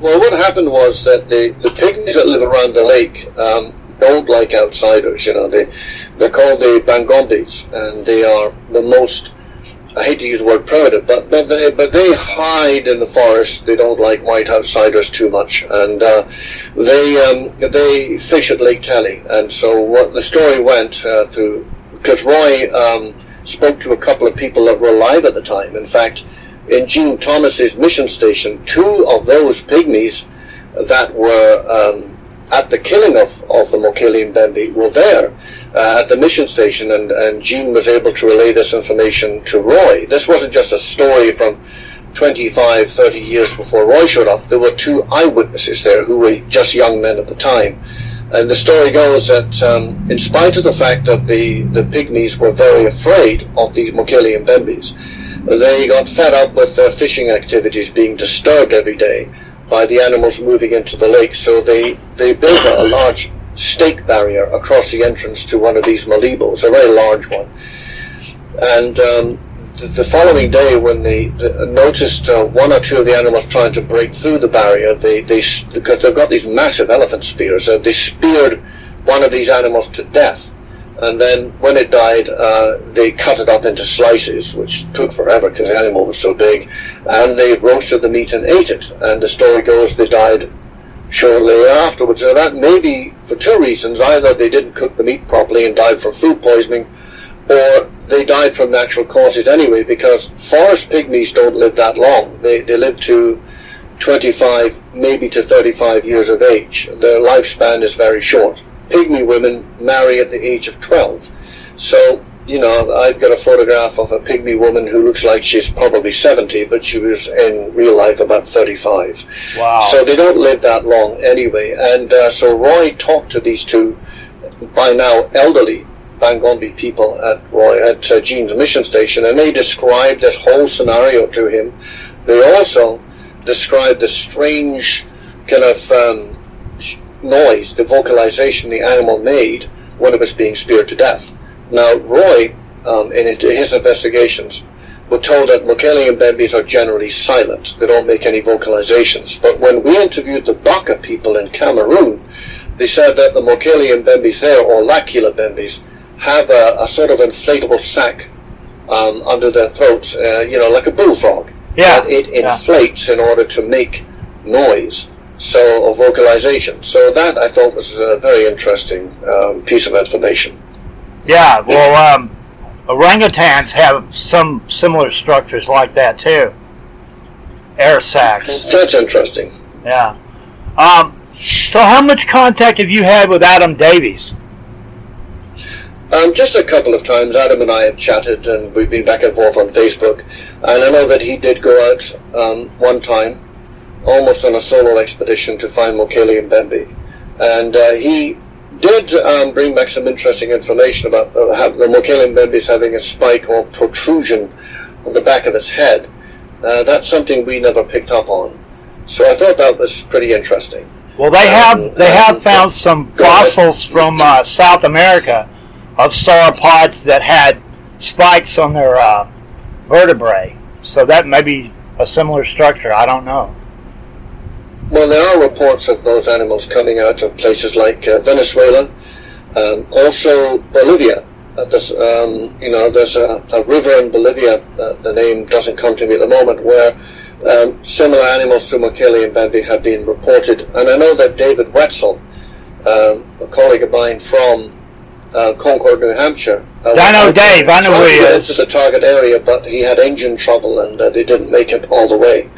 Well, what happened was that the, the pygmies that live around the lake um, don't like outsiders. You know, they they're called the Bangombis, and they are the most I hate to use the word primitive, but but they but they hide in the forest. They don't like white outsiders too much, and uh, they um, they fish at Lake Tele. And so what the story went uh, through because Roy um, spoke to a couple of people that were alive at the time. In fact, in Gene Thomas's mission station, two of those pygmies that were um, at the killing of, of the Mokele Mbembe were there uh, at the mission station, and, and Gene was able to relay this information to Roy. This wasn't just a story from 25, 30 years before Roy showed up. There were two eyewitnesses there who were just young men at the time. And the story goes that um, in spite of the fact that the, the pygmies were very afraid of the Mokele Mbembes, they got fed up with their fishing activities being disturbed every day by the animals moving into the lake. So they, they built a large stake barrier across the entrance to one of these malibos, a very large one. And um, the, the, following day, when they, they noticed uh, one or two of the animals trying to break through the barrier, they, they because they've got these massive elephant spears, uh, they speared one of these animals to death. And then when it died, uh, they cut it up into slices, which took forever because the animal was so big. And they roasted the meat and ate it. And the story goes they died shortly afterwards. Now that may be for two reasons. Either they didn't cook the meat properly and died from food poisoning, or they died from natural causes anyway, because forest pygmies don't live that long. They, they live to 25, maybe to 35 years of age. Their lifespan is very short. Pygmy women marry at the age of 12. So you know, I've got a photograph of a pygmy woman who looks like she's probably 70, but she was in real life about 35. Wow. So they don't live that long anyway. And uh, so Roy talked to these two, by now elderly Bangombe people at Roy at uh, Gene's mission station, and they described this whole scenario to him. They also described the strange kind of um, noise, the vocalization the animal made when it was being speared to death. Now, Roy, um, in his investigations, were told that Mokele Mbembes are generally silent. They don't make any vocalizations. But when we interviewed the Baka people in Cameroon, they said that the Mokele Mbembes there, or Lakila Mbembes, have a, a, sort of inflatable sac um, under their throats, uh, you know, like a bullfrog. Yeah. it inflates yeah. in order to make noise, so or vocalization. So that I thought was a very interesting um, piece of information. Yeah, well, um, orangutans have some similar structures like that too. Air sacs. That's interesting. Yeah. Um, so, how much contact have you had with Adam Davies? Um, just a couple of times. Adam and I have chatted, and we've been back and forth on Facebook. And I know that he did go out um, one time, almost on a solo expedition to find Mokele Mbembe. And uh, he did um, bring back some interesting information about the, the Mbembe having a spike or protrusion on the back of its head. Uh, that's something we never picked up on. So I thought that was pretty interesting. Well, they have they have found some fossils from uh, South America of sauropods that had spikes on their uh, vertebrae. So that may be a similar structure. I don't know. Well, there are reports of those animals coming out of places like uh, Venezuela, um, also Bolivia. Uh, there's, um, you know, there's a, a river in Bolivia. Uh, the name doesn't come to me at the moment, where um, similar animals to and Mbembe have been reported. And I know that David Woetzel, um, a colleague of mine from uh, Concord, New Hampshire. Uh, I know Dave. I know who he is. To the target area, but he had engine trouble and uh, they didn't make it all the way.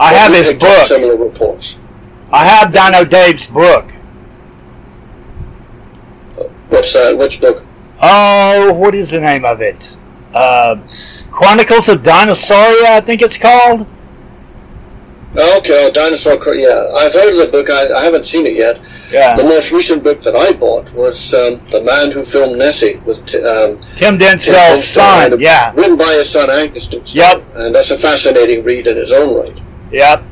I but have his book. Similar reports. I have Dino Dave's book. What's that? Which book? Oh, what is the name of it? Uh, Chronicles of Dinosauria, I think it's called. Okay, oh, Dinosaur. Yeah, I've heard of the book. I, I haven't seen it yet. Yeah. The most recent book that I bought was um, The Man Who Filmed Nessie with um, Tim Dinsdale's son. Yeah. Written by his son Angus Dinsdale. Yep. And that's a fascinating read in its own right. Yep.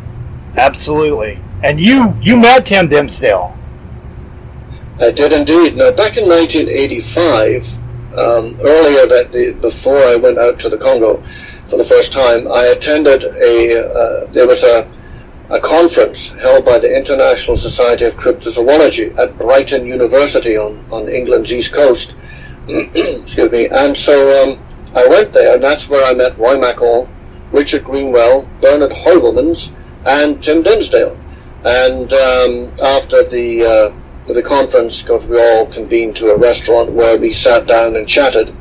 Absolutely. And you you met Tim Dinsdale. I did indeed. Now, back in 1985, um, earlier that the, before I went out to the Congo for the first time, I attended a uh, there was a a conference held by the International Society of Cryptozoology at Brighton University on, on England's east coast. Excuse me. And so um, I went there, and that's where I met Roy Mackal, Richard Greenwell, Bernard Heuvelmans, and Tim Dinsdale. And um, after the uh, the conference, because we all convened to a restaurant where we sat down and chatted,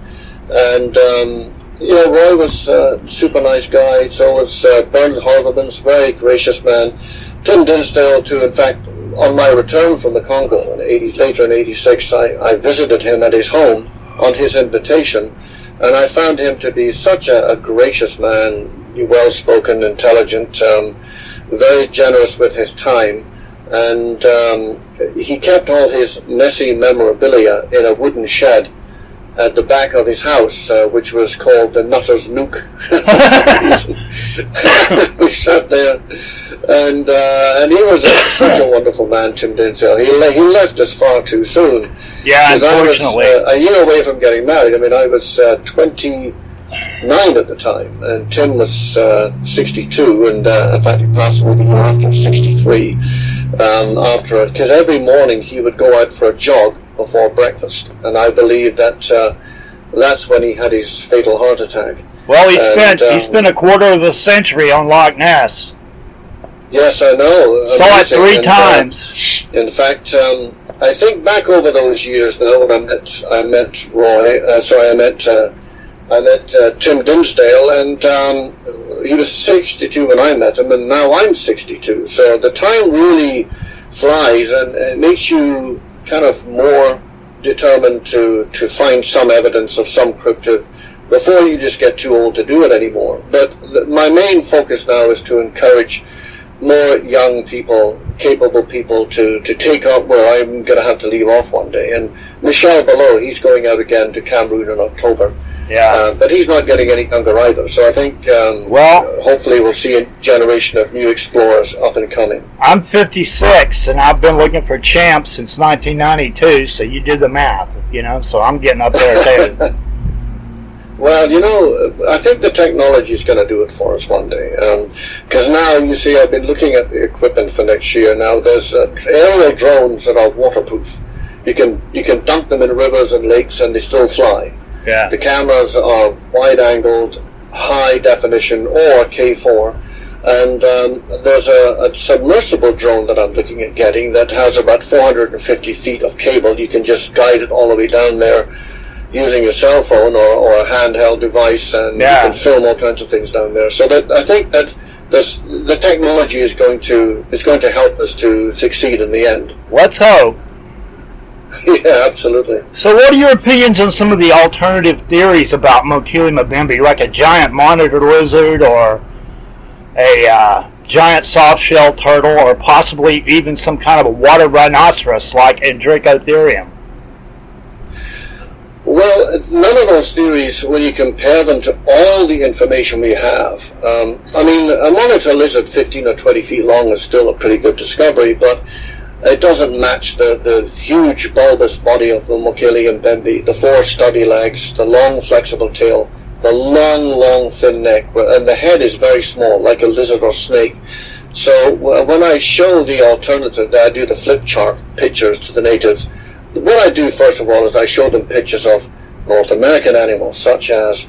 and um, you know, Roy was a super nice guy. So was uh, Bernard Heuvelmans, very gracious man. Tim Dinsdale, too. In fact, on my return from the Congo in 80, later in '86, I, I visited him at his home on his invitation, and I found him to be such a, a gracious man, well-spoken, intelligent, um, very generous with his time, and um, he kept all his Nessie memorabilia in a wooden shed at the back of his house, uh, which was called the Nutter's Nook. we sat there, and uh, and he was a, such a wonderful man, Tim Dinsdale. He le- he left us far too soon. Yeah, unfortunately. I was uh, a year away from getting married. I mean, I was uh, 29 at the time, and Tim was uh, 62, and uh, in fact, he passed away the year after 63. Um, after because every morning he would go out for a jog before breakfast, and I believe that uh, that's when he had his fatal heart attack. Well, he And, spent he um, spent a quarter of a century on Loch Ness. Yes, I know. Saw it three And, uh, times. In fact, um, I think back over those years now when I met I met Roy. Uh, sorry, I met uh, I met uh, Tim Dinsdale, and um, he was 62 when I met him, and now I'm 62. So the time really flies, and it makes you kind of more determined to to find some evidence of some cryptid before you just get too old to do it anymore. But my main focus now is to encourage more young people, capable people to, to take up where I'm going to have to leave off one day. And Michel Ballot, he's going out again to Cameroon in October. Yeah. Uh, but he's not getting any younger either. So I think um, Well- hopefully we'll see a generation of new explorers up and coming. I'm 56, and I've been looking for champs since 1992. So you did the math, you know. So I'm getting up there too. Well, you know, I think the technology is going to do it for us one day. Because now, you see, I've been looking at the equipment for next year. Now, there's uh, aerial drones that are waterproof. You can you can dunk them in rivers and lakes, and they still fly. Yeah. The cameras are wide-angled, high definition, or K4. And um, there's a, a submersible drone that I'm looking at getting that has about 450 feet of cable. You can just guide it all the way down there using a cell phone or, or a handheld device, and Yeah. you can film all kinds of things down there. So that I think that this, the technology is going to is going to help us to succeed in the end. Let's hope. yeah, absolutely. So, what are your opinions on some of the alternative theories about Mokele mbembe, like a giant monitor lizard or a uh, giant soft-shell turtle, or possibly even some kind of a water rhinoceros like Indricotherium? Well, none of those theories, when you compare them to all the information we have, um, I mean, a monitor lizard 15 or 20 feet long is still a pretty good discovery, but it doesn't match the, the huge bulbous body of the Mokele mbembe, the four stubby legs, the long flexible tail, the long, long thin neck, and the head is very small, like a lizard or snake. So when I show the alternative, I do the flip chart pictures to the natives, what I do first of all is I show them pictures of North American animals, such as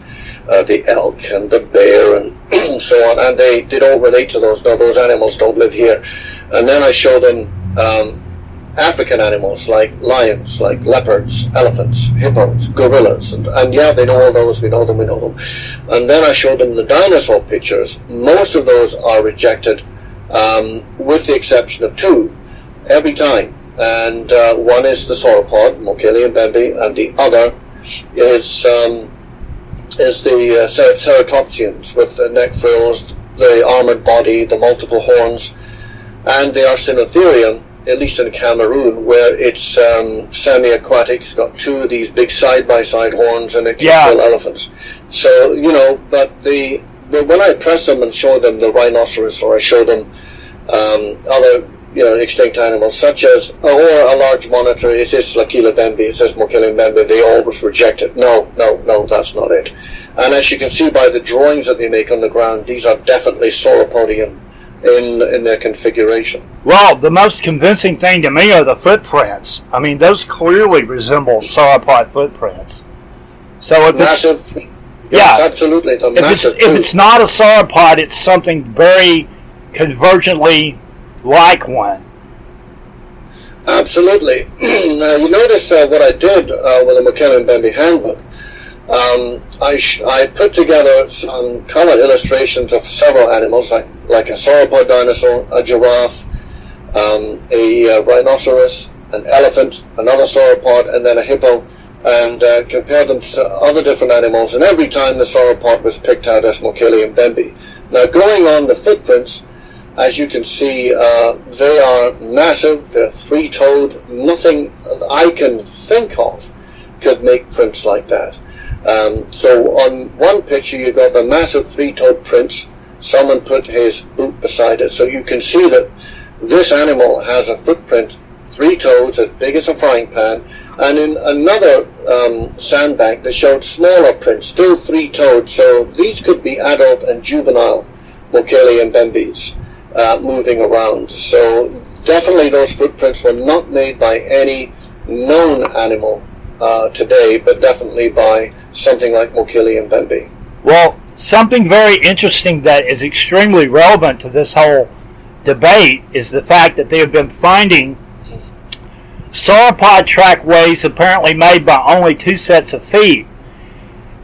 uh, the elk and the bear and so on, and they, they don't relate to those. No, those animals don't live here. And then I show them um, African animals like lions, like leopards, elephants, hippos, gorillas, and, and yeah, they know all those, we know them, we know them. And then I show them the dinosaur pictures. Most of those are rejected, um, with the exception of two, every time. And uh, one is the sauropod, Mokele mbembe, and the other is um, is the uh, ceratopsians with the neck frills, the armored body, the multiple horns, and the Arsinoitherium, at least in Cameroon, where it's um, semi-aquatic. It's got two of these big side-by-side horns, and it can Yeah. kill elephants. So you know, but the but when I press them and show them the rhinoceros, or I show them um, other you know extinct animals, such as or a large monitor, it is Lakila Mbembe, it says Mokele Mbembe, they always reject it. No, no, no, that's not it. And as you can see by the drawings that they make on the ground, these are definitely sauropodium in in their configuration. Well, the most convincing thing to me are the footprints. I mean, those clearly resemble sauropod footprints. So if it's, Massive. Yeah. Absolutely. If it's, if it's not a sauropod, it's something very convergently like one. Absolutely. now, you notice uh, what I did uh, with the Mokele Mbembe handbook. Um, I, sh- I put together some color illustrations of several animals, like, like a sauropod dinosaur, a giraffe, um, a uh, rhinoceros, an elephant, another sauropod, and then a hippo, and uh, compared them to other different animals. And every time the sauropod was picked out as Mokele Mbembe. Now, going on the footprints, as you can see, uh, they are massive. They're three-toed. Nothing I can think of could make prints like that. Um, so on one picture, you've got the massive three-toed prints. Someone put his boot beside it, so you can see that this animal has a footprint, three toes, as big as a frying pan. And in another um, sandbank, they showed smaller prints, still three-toed. So these could be adult and juvenile Mokele Mbembes uh, moving around. So definitely those footprints were not made by any known animal uh, today, but definitely by something like Mokele Mbembe. Well, something very interesting that is extremely relevant to this whole debate is the fact that they have been finding sauropod trackways apparently made by only two sets of feet.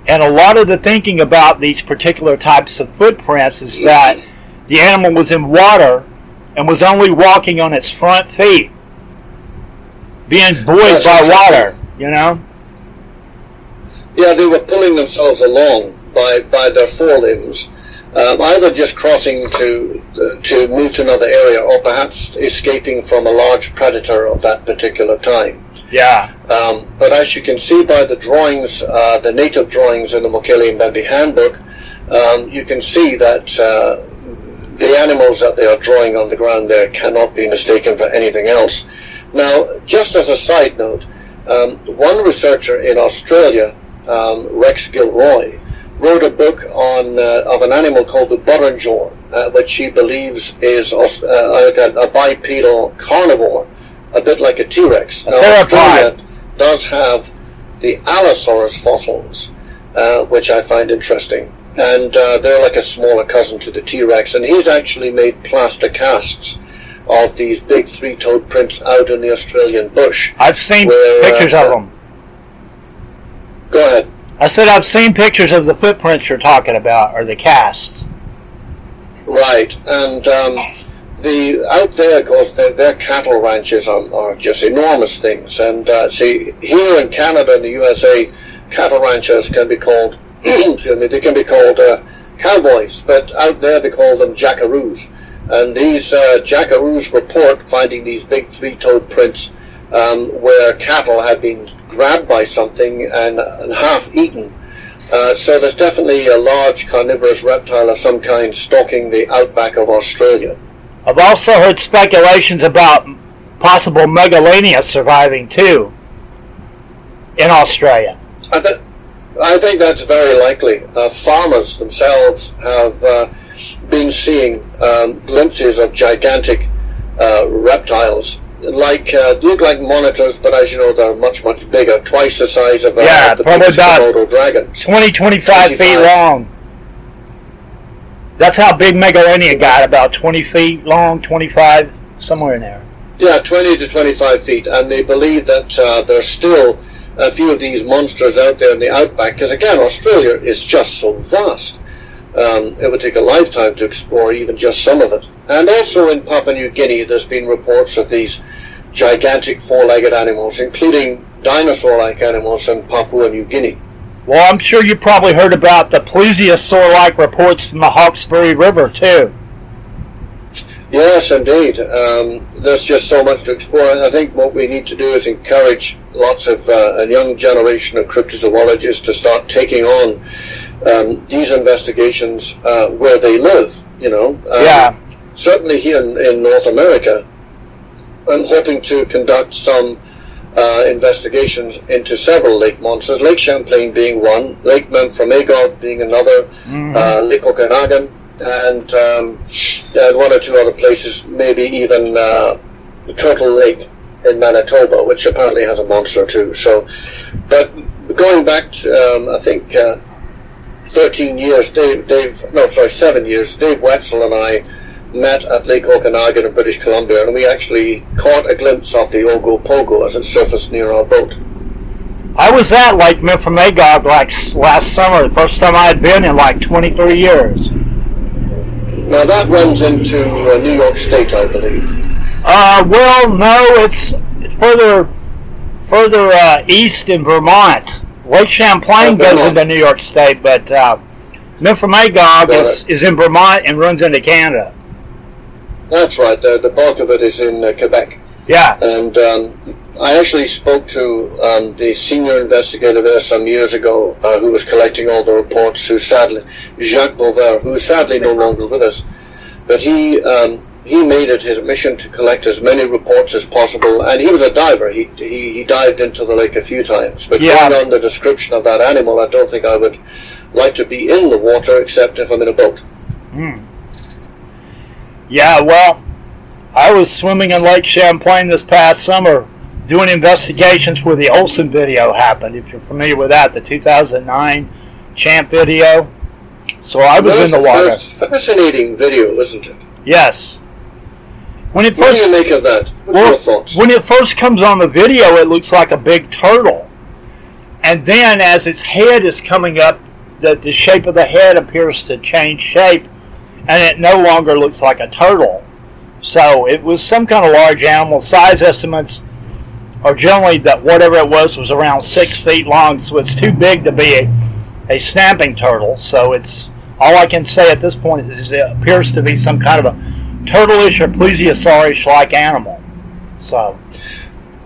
And a lot of the thinking about these particular types of footprints is that the animal was in water and was only walking on its front feet, being buoyed That's by water, you know? Yeah, they were pulling themselves along by, by their forelimbs, um, either just crossing to uh, to move to another area, or perhaps escaping from a large predator of that particular time. Yeah. Um, but as you can see by the drawings, uh, the native drawings in the Mokele Mbembe handbook, um, you can see that uh, the animals that they are drawing on the ground there cannot be mistaken for anything else. Now, just as a side note, um, one researcher in Australia, um, Rex Gilroy, wrote a book on uh, of an animal called the Burrunjor, uh, which he believes is uh, like a, a bipedal carnivore, a bit like a T-Rex. A Now. Australia does have the Allosaurus fossils, uh, which I find interesting. And uh, they're like a smaller cousin to the T-Rex. And he's actually made plaster casts of these big three-toed prints out in the Australian bush. I've seen Well, uh, pictures of them. Go ahead. I said I've seen pictures of the footprints you're talking about, or the casts. Right, and um, the out there, of course, their, their cattle ranches are, are, just enormous things. And uh, see, here in Canada and the USA, cattle ranchers can be called, excuse me, they can be called uh, cowboys, but out there they call them jackaroos. And these uh, jackaroos report finding these big three-toed prints um, where cattle had been grabbed by something and, and half eaten. Uh, so there's definitely a large carnivorous reptile of some kind stalking the outback of Australia. I've also heard speculations about possible megalania surviving too in Australia. I, th- I think that's very likely. Uh, farmers themselves have uh, been seeing um, glimpses of gigantic uh, reptiles like uh, look like monitors, but as you know, they're much much bigger, twice the size of, uh, yeah, the probably about dragon. 20, 25 feet long. That's how big Megalania got, about 20 feet long, 25, somewhere in there. Yeah, 20 to 25 feet, and they believe that uh, there's still a few of these monsters out there in the outback, because again, Australia is just so vast. Um, it would take a lifetime to explore even just some of it. And also in Papua New Guinea, there's been reports of these gigantic four-legged animals, including dinosaur-like animals in Papua New Guinea. Well, I'm sure you probably heard about the plesiosaur-like reports from the Hawkesbury River, too. Yes, indeed. Um, there's just so much to explore. I think what we need to do is encourage lots of uh, a young generation of cryptozoologists to start taking on um, these investigations uh, where they live. You know, um, yeah. Certainly here in, in, North America, I'm hoping to conduct some uh, investigations into several lake monsters. Lake Champlain being one, Lake Memphremagog being another, mm-hmm. uh, Lake Okanagan, and, um, and one or two other places, maybe even uh, Turtle Lake in Manitoba, which apparently has a monster too. So, but going back, to, um, I think uh, 13 years, Dave, Dave, no, sorry, seven years, Dave Woetzel and I met at Lake Okanagan in British Columbia, and we actually caught a glimpse of the Ogopogo as it surfaced near our boat. I was at Lake Memphremagog like last summer, the first time I had been in like 23 years. Now that runs into uh, New York State, I believe. Uh, well, no, it's further further uh, east in Vermont. Lake Champlain goes into New York State, but uh, Memphremagog is, is in Vermont and runs into Canada. That's right. The, the bulk of it is in uh, Quebec. Yeah. And um, I actually spoke to um, the senior investigator there some years ago uh, who was collecting all the reports, who sadly, Jacques Boisvert, who is sadly no longer with us. But he um, he made it his mission to collect as many reports as possible, and he was a diver. He he, he dived into the lake a few times. But yeah. going on the description of that animal, I don't think I would like to be in the water except if I'm in a boat. Hmm. Yeah, well, I was swimming in Lake Champlain this past summer doing investigations where the Olsen video happened. If you're familiar with that, the 2009 Champ video. So I was in the water. fascinating video, isn't it? Yes. When it what first, do you make of that? What's well, your thoughts? When it first comes on the video, it looks like a big turtle. And then as its head is coming up, the, the shape of the head appears to change shape, and it no longer looks like a turtle. So it was some kind of large animal. Size estimates are generally that whatever it was was around six feet long, so it's too big to be a, a snapping turtle. So it's all I can say at this point is it appears to be some kind of a turtleish or plesiosaurish like animal. So.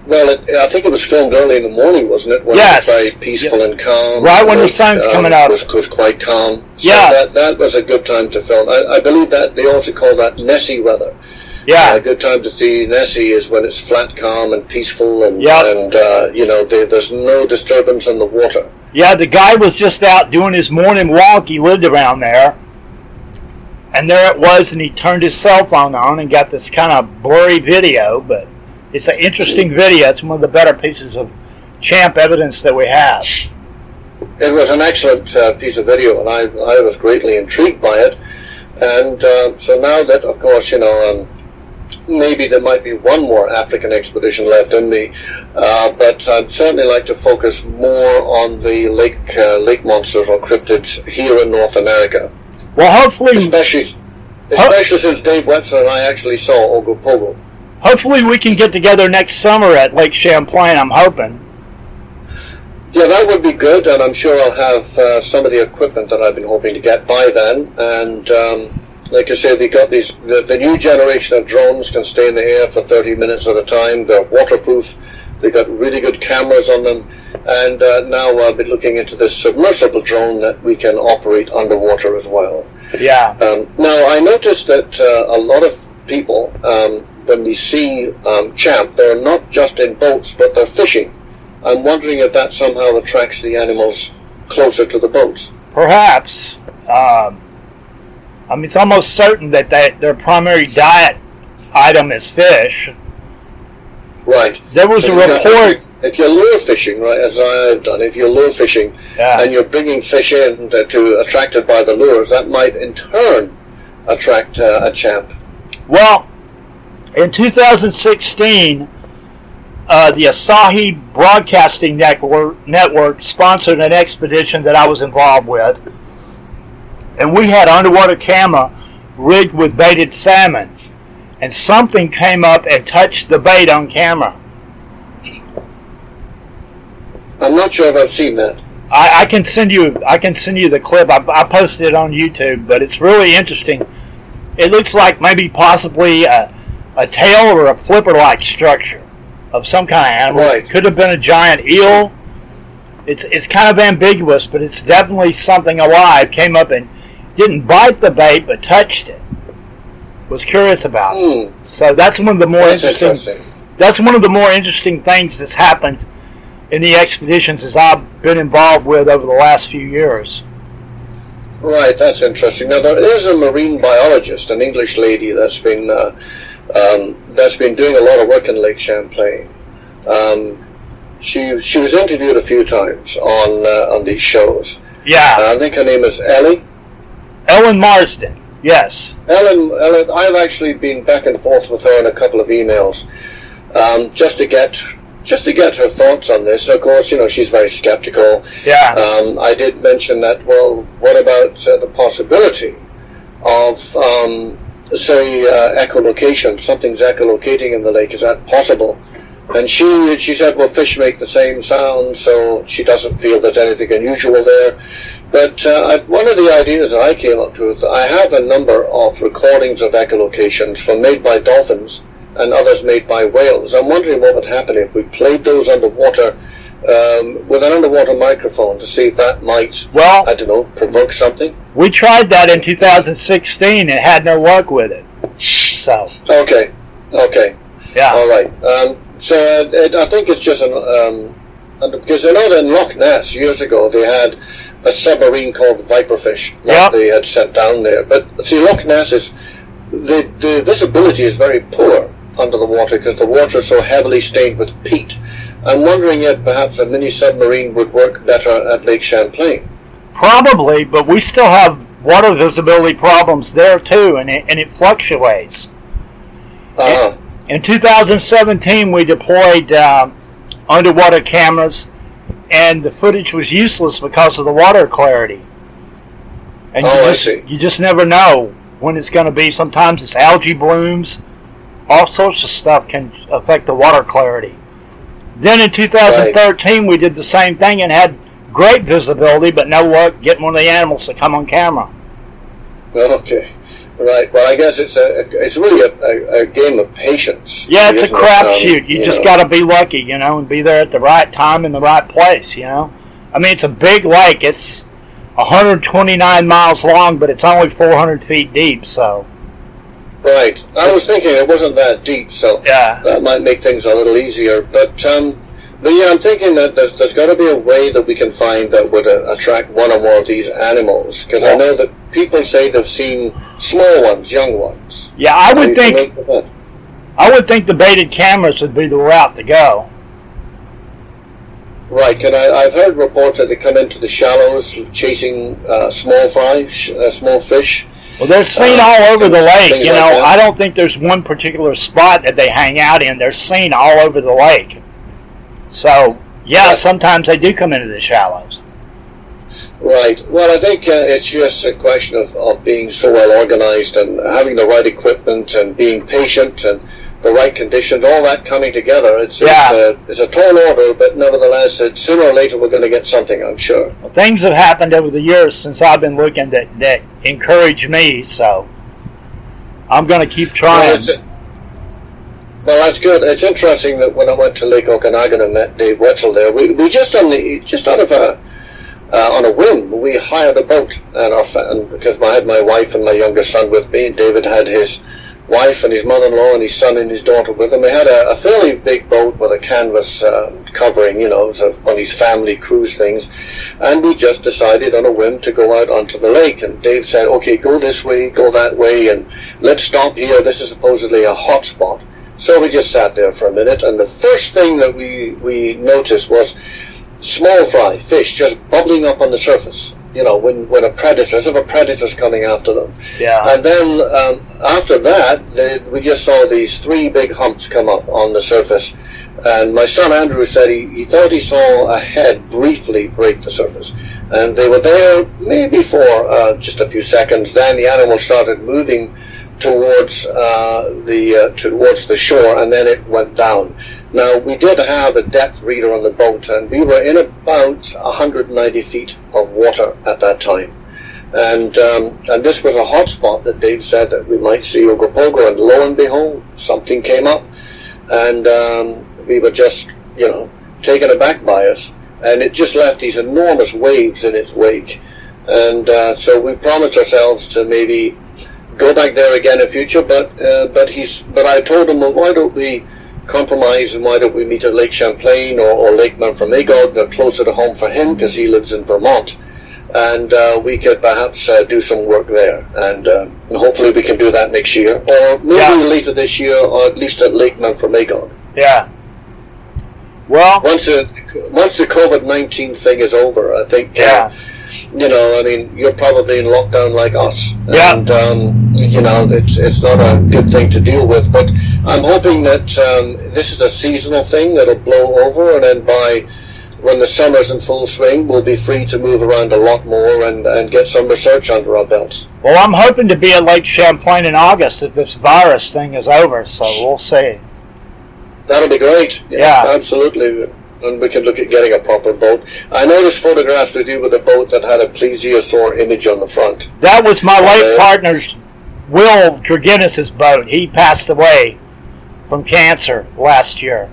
Well, it, I think it was filmed early in the morning, wasn't it? When yes. It was very peaceful yeah. and calm. Right when the sun's um, coming up. Was, was quite calm. So yeah. That, that was a good time to film. I, I believe that they also call that Nessie weather. Yeah. A good time to see Nessie is when it's flat, calm, and peaceful, and yep. and uh, you know they, there's no disturbance in the water. Yeah, the guy was just out doing his morning walk. He lived around there, and there it was, and he turned his cell phone on and got this kind of blurry video. But it's an interesting video. It's one of the better pieces of champ evidence that we have. It was an excellent uh, piece of video, and I I was greatly intrigued by it. And uh, so now that, of course, you know. Um, maybe there might be one more African expedition left in me, uh, but I'd certainly like to focus more on the lake uh, lake monsters or cryptids here in North America. Well, hopefully, especially especially since Dave Woetzel and I actually saw Ogopogo. Hopefully, we can get together next summer at Lake Champlain. I'm hoping. Yeah, that would be good, and I'm sure I'll have uh, some of the equipment that I've been hoping to get by then. And um, like I said, they got these. The, the, new generation of drones can stay in the air for 30 minutes at a time. They're waterproof. They've got really good cameras on them, and uh, now I'll be looking into this submersible drone that we can operate underwater as well. Yeah. Um, now I noticed that uh, a lot of people, um, when we see um, champ, they're not just in boats, but they're fishing. I'm wondering if that somehow attracts the animals closer to the boats. Perhaps. Um, I mean, it's almost certain that they, their primary diet item is fish. Right. There was a report. If you're lure fishing, right, as I've done, if you're lure fishing Yeah. and you're bringing fish in to, to attracted by the lures, that might in turn attract uh, a champ. Well, in 2016, uh, the Asahi Broadcasting Network, Network sponsored an expedition that I was involved with, and we had underwater camera rigged with baited salmon, and something came up and touched the bait on camera. I'm not sure if I've seen that. I, I can send you I can send you the clip. I, I posted it on YouTube, but it's really interesting. It looks like maybe possibly a, a tail or a flipper-like structure of some kind of animal. Right. It could have been a giant eel. It's it's kind of ambiguous, but it's definitely something alive. Came up and didn't bite the bait, but touched it. Was curious about. it. Hmm, So that's one of the more that's interesting interesting. that's one of the more interesting things that's happened in the expeditions as I've been involved with over the last few years. Right, that's interesting. Now there is a marine biologist, an English lady that's been uh, um, that's been doing a lot of work in Lake Champlain. Um, she she was interviewed a few times on uh, on these shows. Yeah, I think her name is Ellie. Ellen Marsden. Yes. Ellen, Ellen, I've actually been back and forth with her in a couple of emails, um, just to get just to get her thoughts on this. Of course, you know she's very skeptical. Yeah. Um, I did mention that. Well, what about uh, the possibility of, um, say, uh, echolocation? Something's echolocating in the lake. Is that possible? And she she said, well, fish make the same sound, so she doesn't feel there's anything unusual there. But uh, I, one of the ideas that I came up with, I have a number of recordings of echolocations from made by dolphins and others made by whales. I'm wondering what would happen if we played those underwater um, with an underwater microphone to see if that might, Well, I don't know, provoke something. we tried that in 2016 and had no luck with it. So, Okay, okay, yeah. all right. Um, so uh, it, I think it's just an um, and because I know that in Loch Ness years ago they had a submarine called Viperfish that Yep. they had sent down there. But see, Loch Ness is the the visibility is very poor under the water because the water is so heavily stained with peat. I'm wondering if perhaps a mini submarine would work better at Lake Champlain. Probably, but we still have water visibility problems there too, and it, and it fluctuates. Uh-huh. In 2017, we deployed um, underwater cameras, and the footage was useless because of the water clarity. And you Oh, I just, see. You just never know when it's going to be. Sometimes it's algae blooms. All sorts of stuff can affect the water clarity. Then in 2013, we did the same thing and had great visibility, but no luck getting one of the animals to come on camera. Okay. Right. Well, I guess it's a it's really a, a, a game of patience. Yeah, it's a isn't crapshoot. Um, you just got to be lucky, you know, and be there at the right time in the right place, you know. I mean, it's a big lake. It's 129 miles long, but it's only 400 feet deep. So Right. I was thinking it wasn't that deep, so yeah, that might make things a little easier. But um, but yeah, I'm thinking that there's, there's got to be a way that we can find that would uh, attract one or more of these animals because I know that people say they've seen small ones, young ones. yeah. I would think make with that? I would think the baited cameras would be the route to go. Right, and I, I've heard reports that they come into the shallows chasing uh, small fry, uh, small fish. Well, they're seen Uh, all over the lake. You know, that. I don't think there's one particular spot that they hang out in. They're seen all over the lake. So yeah, Right. sometimes they do come into the shallows. Right. Well, I think uh, it's just a question of, of being so well organized and having the right equipment and being patient and the right conditions, all that coming together. It's, Yeah. it's, a, it's a tall order, but nevertheless, it, sooner or later we're going to get something, I'm sure. Things have happened over the years since I've been looking that, that encourage me, so I'm going to keep Well, trying. it's, well, that's good. It's interesting that when I went to Lake Okanagan and met Dave Woetzel there, we, we just on the just out of a uh, on a whim, we hired a boat and our and because I had my wife and my younger son with me. David had his wife and his mother-in-law and his son and his daughter with him. We had a, a fairly big boat with a canvas uh, covering, you know, so of these family cruise things. And we just decided on a whim to go out onto the lake. And Dave said, "Okay, go this way, go that way, and let's stop here. This is supposedly a hot spot." So we just sat there for a minute, and the first thing that we, we noticed was small fry, fish, just bubbling up on the surface. You know, when, when a predator, as if a predator's coming after them. yeah. And then um, after that, they, we just saw these three big humps come up on the surface. And my son Andrew said he, he thought he saw a head briefly break the surface. And they were there maybe for uh, just a few seconds. Then the animal started moving towards uh, the uh, towards the shore, and then it went down. Now we did have a depth reader on the boat, and we were in about 190 feet of water at that time. And um, and this was a hot spot that Dave said that we might see Ogopogo, and lo and behold, something came up, and um, we were just you know taken aback by us, and it just left these enormous waves in its wake, and uh, so we promised ourselves to maybe go back there again in future. But uh, but he's but I told him, well, why don't we compromise and why don't we meet at Lake Champlain or, or Lake Memphremagog? They're closer to home for him because he lives in Vermont, and uh, we could perhaps uh, do some work there, and, uh, and hopefully we can do that next year, or maybe Yeah. later this year, or at least at Lake Memphremagog. yeah. Well, Once the once the COVID nineteen thing is over, I think. Uh, yeah. You know, I mean, you're probably in lockdown like us, Yeah. and um, you know, it's it's not a good thing to deal with. But I'm hoping that um, this is a seasonal thing that'll blow over, and then by when the summer's in full swing, we'll be free to move around a lot more and, and get some research under our belts. Well, I'm hoping to be at Lake Champlain in August if this virus thing is over, so we'll see. That'll be great. Yeah. absolutely. And we can look at getting a proper boat. I noticed photographs with you with a boat that had a plesiosaur image on the front. That was my late Okay. partner's Will Dranginis' boat. He passed away from cancer last year.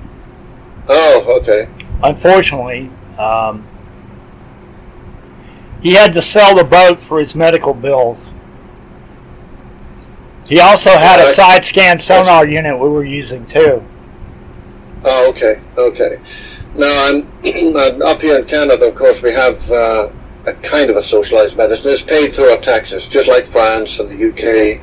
Oh, okay. Unfortunately, um, he had to sell the boat for his medical bills. He also had a side scan sonar unit we were using too. Oh, okay, okay. Now, I'm, I'm up here in Canada. Of course, we have uh, a kind of a socialized medicine. It's paid through our taxes, just like France and the UK.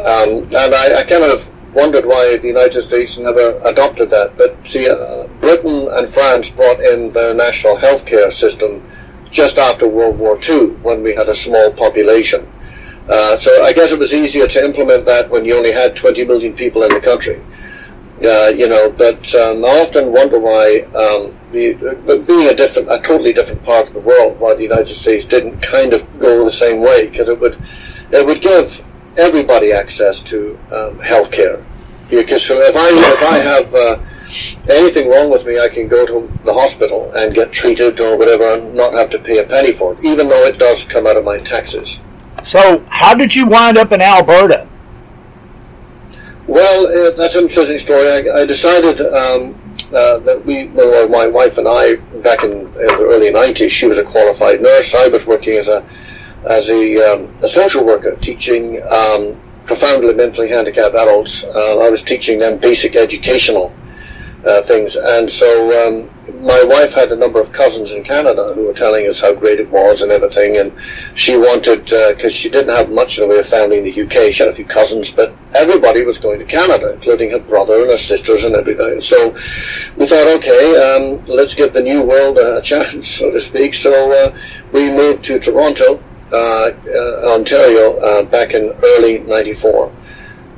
Um, and I, I kind of wondered why the United States never adopted that. But see, uh, Britain and France brought in their national healthcare system just after World War II, when we had a small population. Uh, so I guess it was easier to implement that when you only had 20 million people in the country. Uh, you know, but um, I often wonder why, um, the, but being a different, a totally different part of the world, why the United States didn't kind of go the same way, because it would, it would give everybody access to um, health care. Because if I if I have uh, anything wrong with me, I can go to the hospital and get treated or whatever, and not have to pay a penny for it, even though it does come out of my taxes. So, how did you wind up in Alberta? Well, uh, that's an interesting story. I, I decided um, uh, that we, well, my wife and I, back in, in the early '90s, she was a qualified nurse. I was working as a as a, um, a social worker, teaching um, profoundly mentally handicapped adults. Uh, I was teaching them basic educational uh, things, and so um, my wife had a number of cousins in Canada who were telling us how great it was and everything, and she wanted because she didn't have much in the way of family in the UK. She had a few cousins, but everybody was going to Canada, including her brother and her sisters and everything. So we thought, okay, um, let's give the new world a chance, so to speak. So uh, we moved to Toronto, uh, uh, Ontario, uh, back in early '94,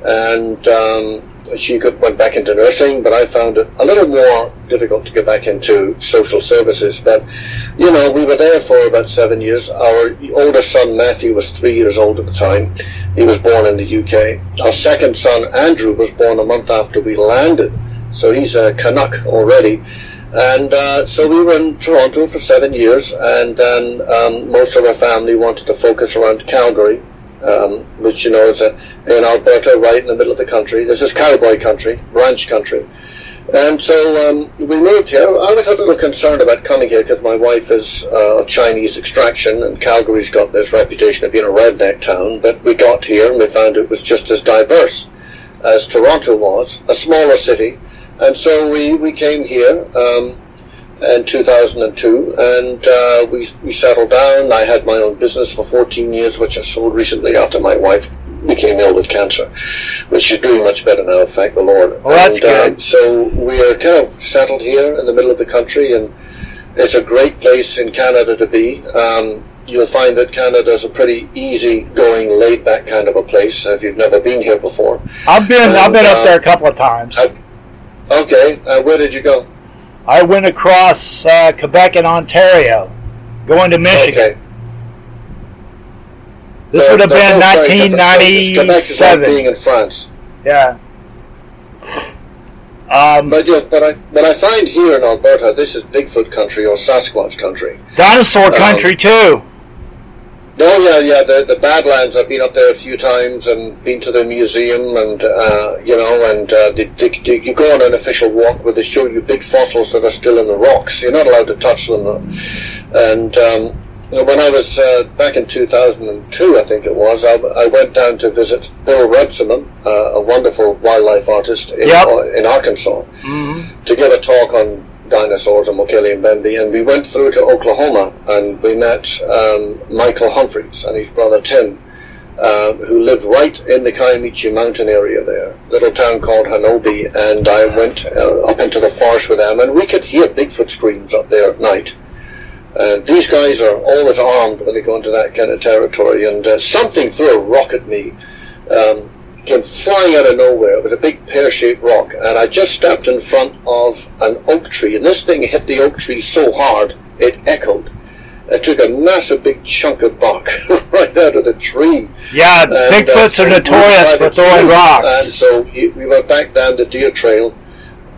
and um, she went back into nursing, but I found it a little more difficult to get back into social services. But, you know, we were there for about seven years. Our oldest son, Matthew, was three years old at the time. He was born in the UK. Our second son, Andrew, was born a month after we landed. So he's a Canuck already. And uh, so we were in Toronto for seven years, and then um, most of our family wanted to focus around Calgary um, which you know is a, in Alberta, right in the middle of the country. This is cowboy country, ranch country. And so um, we moved here. I was a little concerned about coming here because my wife is uh, of Chinese extraction, and Calgary's got this reputation of being a redneck town. But we got here and we found it was just as diverse as Toronto was, a smaller city. And so we, we came here. Um, in 2002, and uh, we, we settled down. I had my own business for 14 years, which I sold recently after my wife became ill with cancer, which is doing much better now, thank the Lord. Well, and. Uh, so we are kind of settled here in the middle of the country, and it's a great place in Canada to be. Um, you'll find that Canada is a pretty easy-going, laid-back kind of a place if you've never been here before. I've been And, I've been uh, up there a couple of times. I- Okay, uh, where did you go? I went across uh, Quebec and Ontario, going to Michigan. Okay. This would have been both very different places. Quebec is like 1997. being in France. Yeah. Um, But but I but I find here in Alberta, this is Bigfoot country or Sasquatch country. dinosaur um, country too. No, yeah, yeah, the the Badlands. I've been up there a few times and been to the museum, and uh, you know, and uh, they, they, they, you go on an official walk where they show you big fossils that are still in the rocks. You're not allowed to touch them, though. and um, when I was uh, back in 2002, I think it was, I, I went down to visit Bill Runciman, uh, a wonderful wildlife artist in, Yep. in Arkansas. hmm to give a talk on dinosaurs and Mokele Mbembe, and we went through to Oklahoma and we met um, Michael Humphreys and his brother Tim, uh, who lived right in the Kiamichi mountain area there, little town called Honobia, and I went uh, up into the forest with them, and we could hear Bigfoot screams up there at night. And these guys are always armed when they go into that kind of territory, and uh, something threw a rock at me. Um, came flying out of nowhere. It was a big pear-shaped rock, and I just stepped in front of an oak tree, and this thing hit the oak tree so hard it echoed. It took a massive big chunk of bark right out of the tree. Yeah, And, uh, Bigfoots are notorious for throwing rocks. And so he- we went back down the deer trail,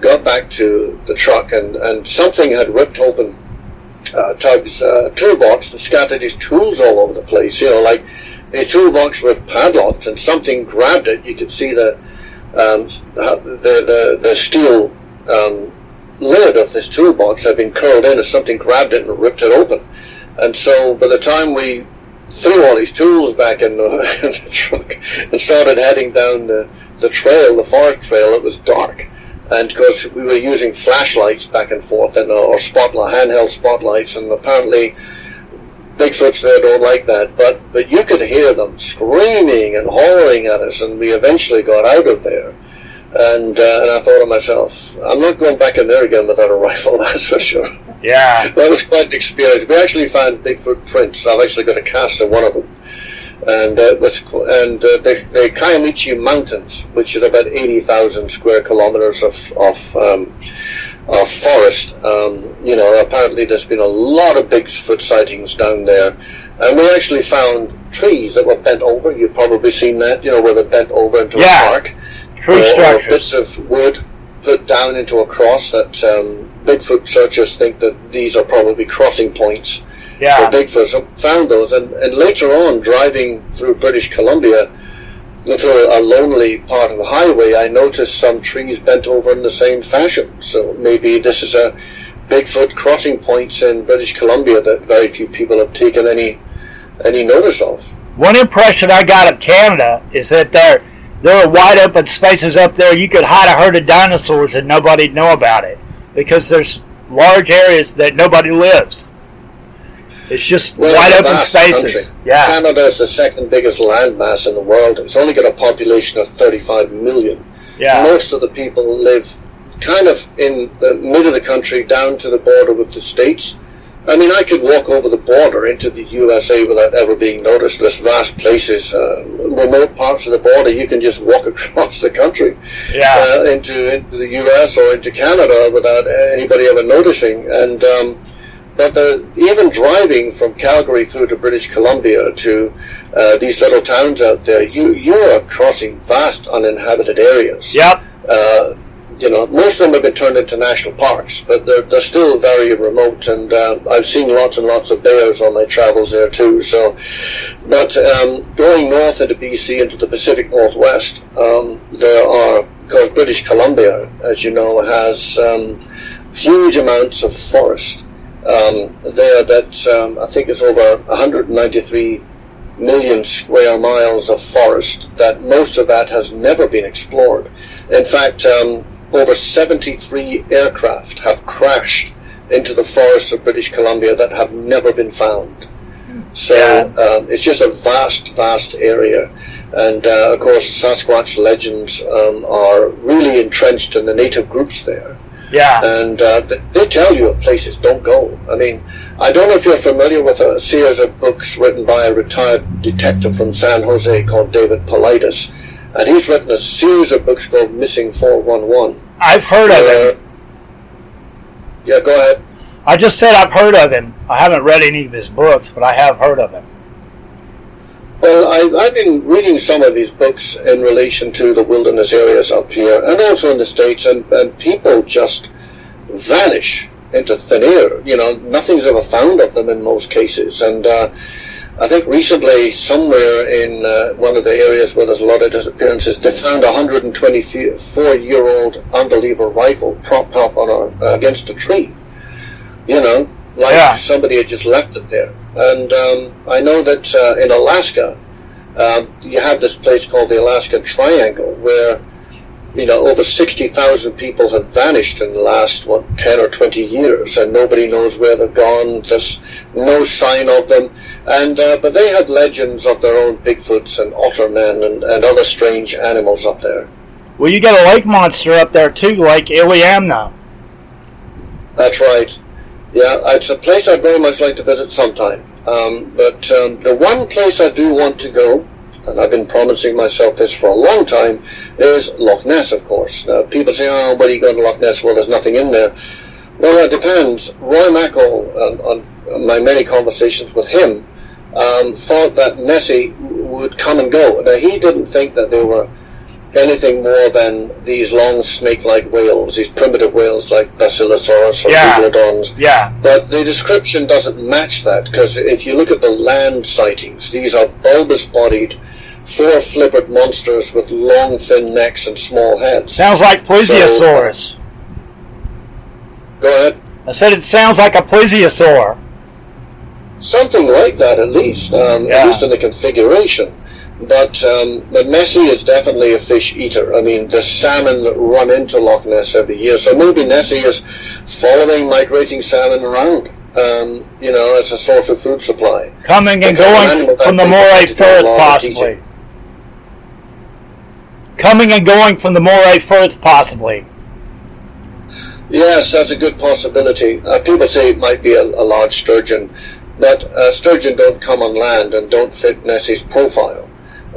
got back to the truck, and, and something had ripped open uh, Tug's uh, toolbox and scattered his tools all over the place. You know, like a toolbox with padlocks, and something grabbed it. You could see the um, the, the the steel um, lid of this toolbox had been curled in as something grabbed it and ripped it open. And so by the time we threw all these tools back in the, in the truck and started heading down the, the trail, the forest trail, it was dark. And because we were using flashlights back and forth and uh, or spotlight, handheld spotlights, and apparently Bigfoots there don't like that. But but you could hear them screaming and hollering at us, and we eventually got out of there. And uh, and I thought to myself, I'm not going back in there again without a rifle. That's for sure. yeah. That was quite an experience. We actually found Bigfoot prints. I've actually got a cast of one of them. And uh, co- and uh, the, the Kiamichi Mountains, which is about 80,000 square kilometers of, of, um, of forest. Um, you know, apparently there's been a lot of Bigfoot sightings down there. And we actually found trees that were bent over. You've probably seen that, you know, where they're bent over into Yeah. a park Tree or, or bits of wood put down into a cross that um, Bigfoot searchers think that these are probably crossing points Yeah. for Bigfoot. So found those, and, and later on, driving through British Columbia, through a lonely part of the highway, I noticed some trees bent over in the same fashion. So maybe this is a Bigfoot crossing points in British Columbia that very few people have taken any any notice of. One impression I got of Canada is that there there are wide open spaces up there. You could hide a herd of dinosaurs and nobody'd know about it because there's large areas that nobody lives. It's just Well, wide open spaces. country. Yeah. Canada is the second biggest landmass in the world. It's only got a population of 35 million. Yeah. Most of the people live kind of in the mid of the country down to the border with the states. I mean, I could walk over the border into the USA without ever being noticed. There's vast places, uh, remote parts of the border, you can just walk across the country Yeah. uh, into into the US or into Canada without anybody ever noticing. And um, but the, even driving from Calgary through to British Columbia to uh, these little towns out there, you you are crossing vast uninhabited areas. Yep. Uh, you know, most of them have been turned into national parks, but they're, they're still very remote, and uh, I've seen lots and lots of bears on my travels there too. So, but um, going north into BC into the Pacific Northwest, um, there are, because British Columbia, as you know, has um, huge amounts of forest um, there that um, I think is over 193 million square miles of forest. That most of that has never been explored. In fact, um, over 73 aircraft have crashed into the forests of British Columbia that have never been found. So Yeah. um, it's just a vast, vast area. And uh, of course, Sasquatch legends um, are really entrenched in the native groups there. Yeah. And uh, they tell you of places don't go. I mean, I don't know if you're familiar with a series of books written by a retired detective from San Jose called David Paulides. And he's written a series of books called Missing 411. I've heard of him. Yeah, go ahead. I just said I've heard of him. I haven't read any of his books, but I have heard of him. Well, I, I've been reading some of these books in relation to the wilderness areas up here and also in the States, and, and people just vanish into thin air. You know, nothing's ever found of them in most cases. And uh, I think recently, somewhere in uh, one of the areas where there's a lot of disappearances, they found a 124 year old unbeliever rifle propped up on a, against a tree. You know, like Yeah. somebody had just left it there. And um, I know that uh, in Alaska, um, you have this place called the Alaska Triangle where you know over 60,000 people have vanished in the last what 10 or 20 years and nobody knows where they've gone there's no sign of them and uh, but they have legends of their own Bigfoots and Ottermen and, and other strange animals up there Well, you got a lake monster up there too, Lake Iliamna. That's right. Yeah, it's a place I'd very much like to visit sometime. Um, but um, the one place I do want to go, and I've been promising myself this for a long time, is Loch Ness, of course. Now, people say, oh, what you going to Loch Ness? Well, there's nothing in there. Well, it depends. Roy Mackal, on, on my many conversations with him, um, thought that Nessie would come and go. Now, he didn't think that they were anything more than these long snake-like whales, these primitive whales like Basilosaurus or Yeah. Megalodons. Yeah. But the description doesn't match that because if you look at the land sightings, these are bulbous-bodied, four-flippered monsters with long, thin necks and small heads. Sounds like plesiosaurus. Go ahead. I said it sounds like a plesiosaur. Something like that, at least, um, Yeah. at least in the configuration. But um, but Nessie is definitely a fish eater. I mean, the salmon run into Loch Ness every year, so maybe Nessie is following migrating salmon around. Um, you know, as a source of food supply. Coming and going from the Moray Firth, possibly. Coming and going from the Moray Firth, possibly. Yes, that's a good possibility. Uh, people say it might be a, a large sturgeon, but uh, sturgeon don't come on land and don't fit Nessie's profile.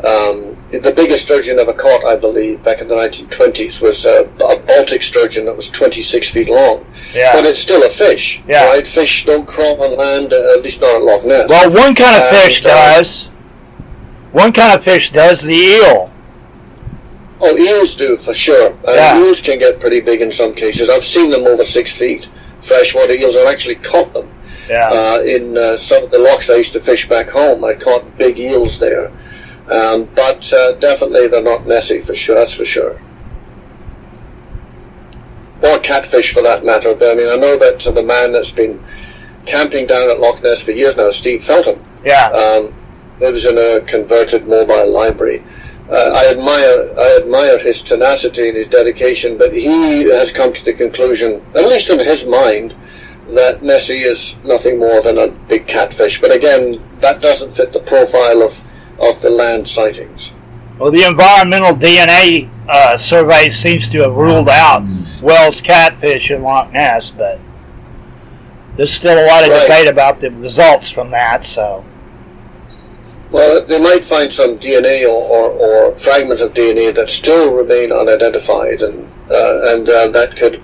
Um, the biggest sturgeon ever caught, I believe, back in the 1920s was uh, a Baltic sturgeon that was 26 feet long. Yeah. But it's still a fish, Yeah. right? Fish don't crawl on land, uh, at least not at Loch Ness. Well, one kind of And, fish uh, does. One kind of fish does, the eel. Oh, eels do for sure. Uh, Yeah. Eels can get pretty big in some cases. I've seen them over six feet. Freshwater eels. I've actually caught them. Yeah. Uh, in uh, some of the locks I used to fish back home, I caught big eels there. Um, but uh, definitely they're not Nessie for sure. That's for sure. Or catfish for that matter. But I mean, I know that uh, the man that's been camping down at Loch Ness for years now, Steve Feltham, yeah. um, lives in a converted mobile library. Uh, I admire I admire his tenacity and his dedication, but he has come to the conclusion, at least in his mind, that Nessie is nothing more than a big catfish. But again, that doesn't fit the profile of, of the land sightings. Well, the environmental DNA uh, survey seems to have ruled out Wels catfish in Loch Ness, but there's still a lot of Right. debate about the results from that. So Well, they might find some DNA or, or, or fragments of DNA that still remain unidentified, and uh, and uh, that could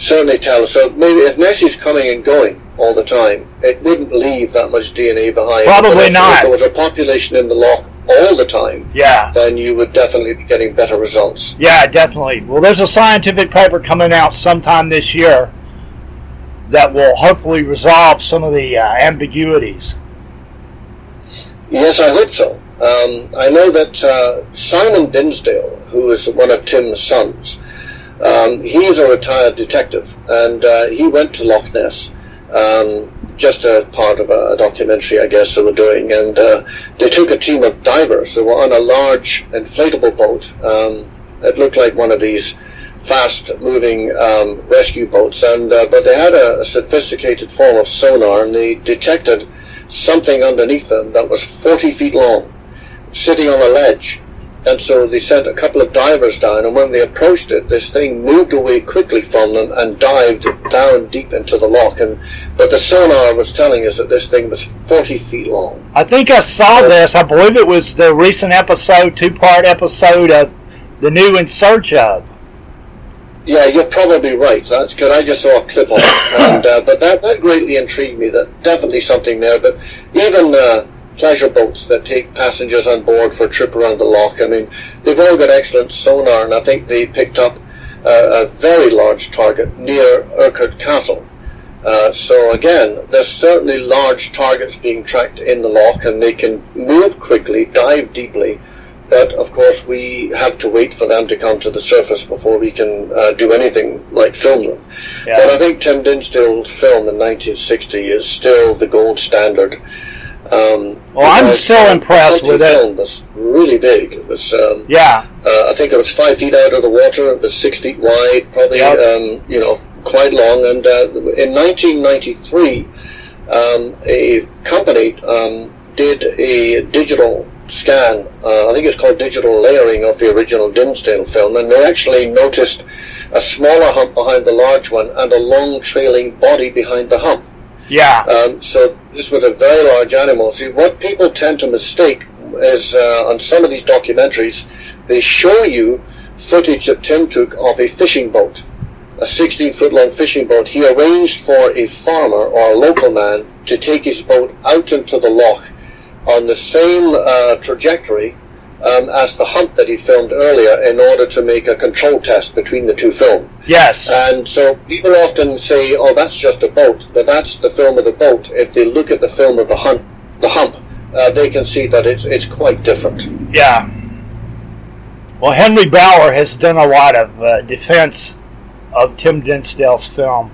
certainly tell. So maybe if Nessie's coming and going all the time, it wouldn't leave that much DNA behind. Probably if, not. If there was a population in the lock all the time, yeah, then you would definitely be getting better results. yeah, definitely. Well, there's a scientific paper coming out sometime this year that will hopefully resolve some of the uh, ambiguities. Yes, I hope so. Um, I know that uh, Simon Dinsdale, who is one of Tim's sons, um, a retired detective, and uh, he went to Loch Ness um, just as part of a, documentary, I guess, they were doing, and uh, they took a team of divers who were on a large inflatable boat. Um, it looked like one of these fast-moving um, rescue boats, and uh, but they had a sophisticated form of sonar, and they detected something underneath them that was 40 feet long, sitting on a ledge. And so they sent a couple of divers down, and when they approached it, this thing moved away quickly from them and dived down deep into the loch. And but the sonar was telling us that this thing was 40 feet long. I think I saw this. I believe it was the recent episode, two-part episode of the new In Search of. Yeah, you're probably right. That's good. I just saw a clip of it, and uh, but that that greatly intrigued me. That definitely something there. But even uh, pleasure boats that take passengers on board for a trip around the loch. I mean, they've all got excellent sonar, and I think they picked up uh, a very large target near Urquhart Castle. Uh, so again, there's certainly large targets being tracked in the loch, and they can move quickly, dive deeply. But of course, we have to wait for them to come to the surface before we can uh, do anything like film them. But I think Tim Dinsdale's film in 1960 is still the gold standard. Um, Well, I'm still uh, impressed with it. film was really big. It was, um, yeah, uh, I think it was five feet out of the water. It was six feet wide, probably, Yep. um, you know, quite long. And uh, in 1993, um, a company um, did a digital scan. Uh, I think it's called digital layering of the original Dinsdale film, and they actually noticed a smaller hump behind the large one and a long trailing body behind the hump. Yeah, Um, so this was a very large animal. See, what people tend to mistake is uh, on some of these documentaries, they show you footage that Tim took of a fishing boat, a 16 foot long fishing boat. He arranged for a farmer or a local man to take his boat out into the loch on the same uh, trajectory um, as the hump that he filmed earlier in order to make a control test between the two films. yes, And so people often say, "Oh, that's just a boat," but that's the film of the boat. If they look at the film of the hump, the hump, uh, they can see that it's it's quite different. yeah. Well, Henry Bauer has done a lot of uh, defense of Tim Dinsdale's film,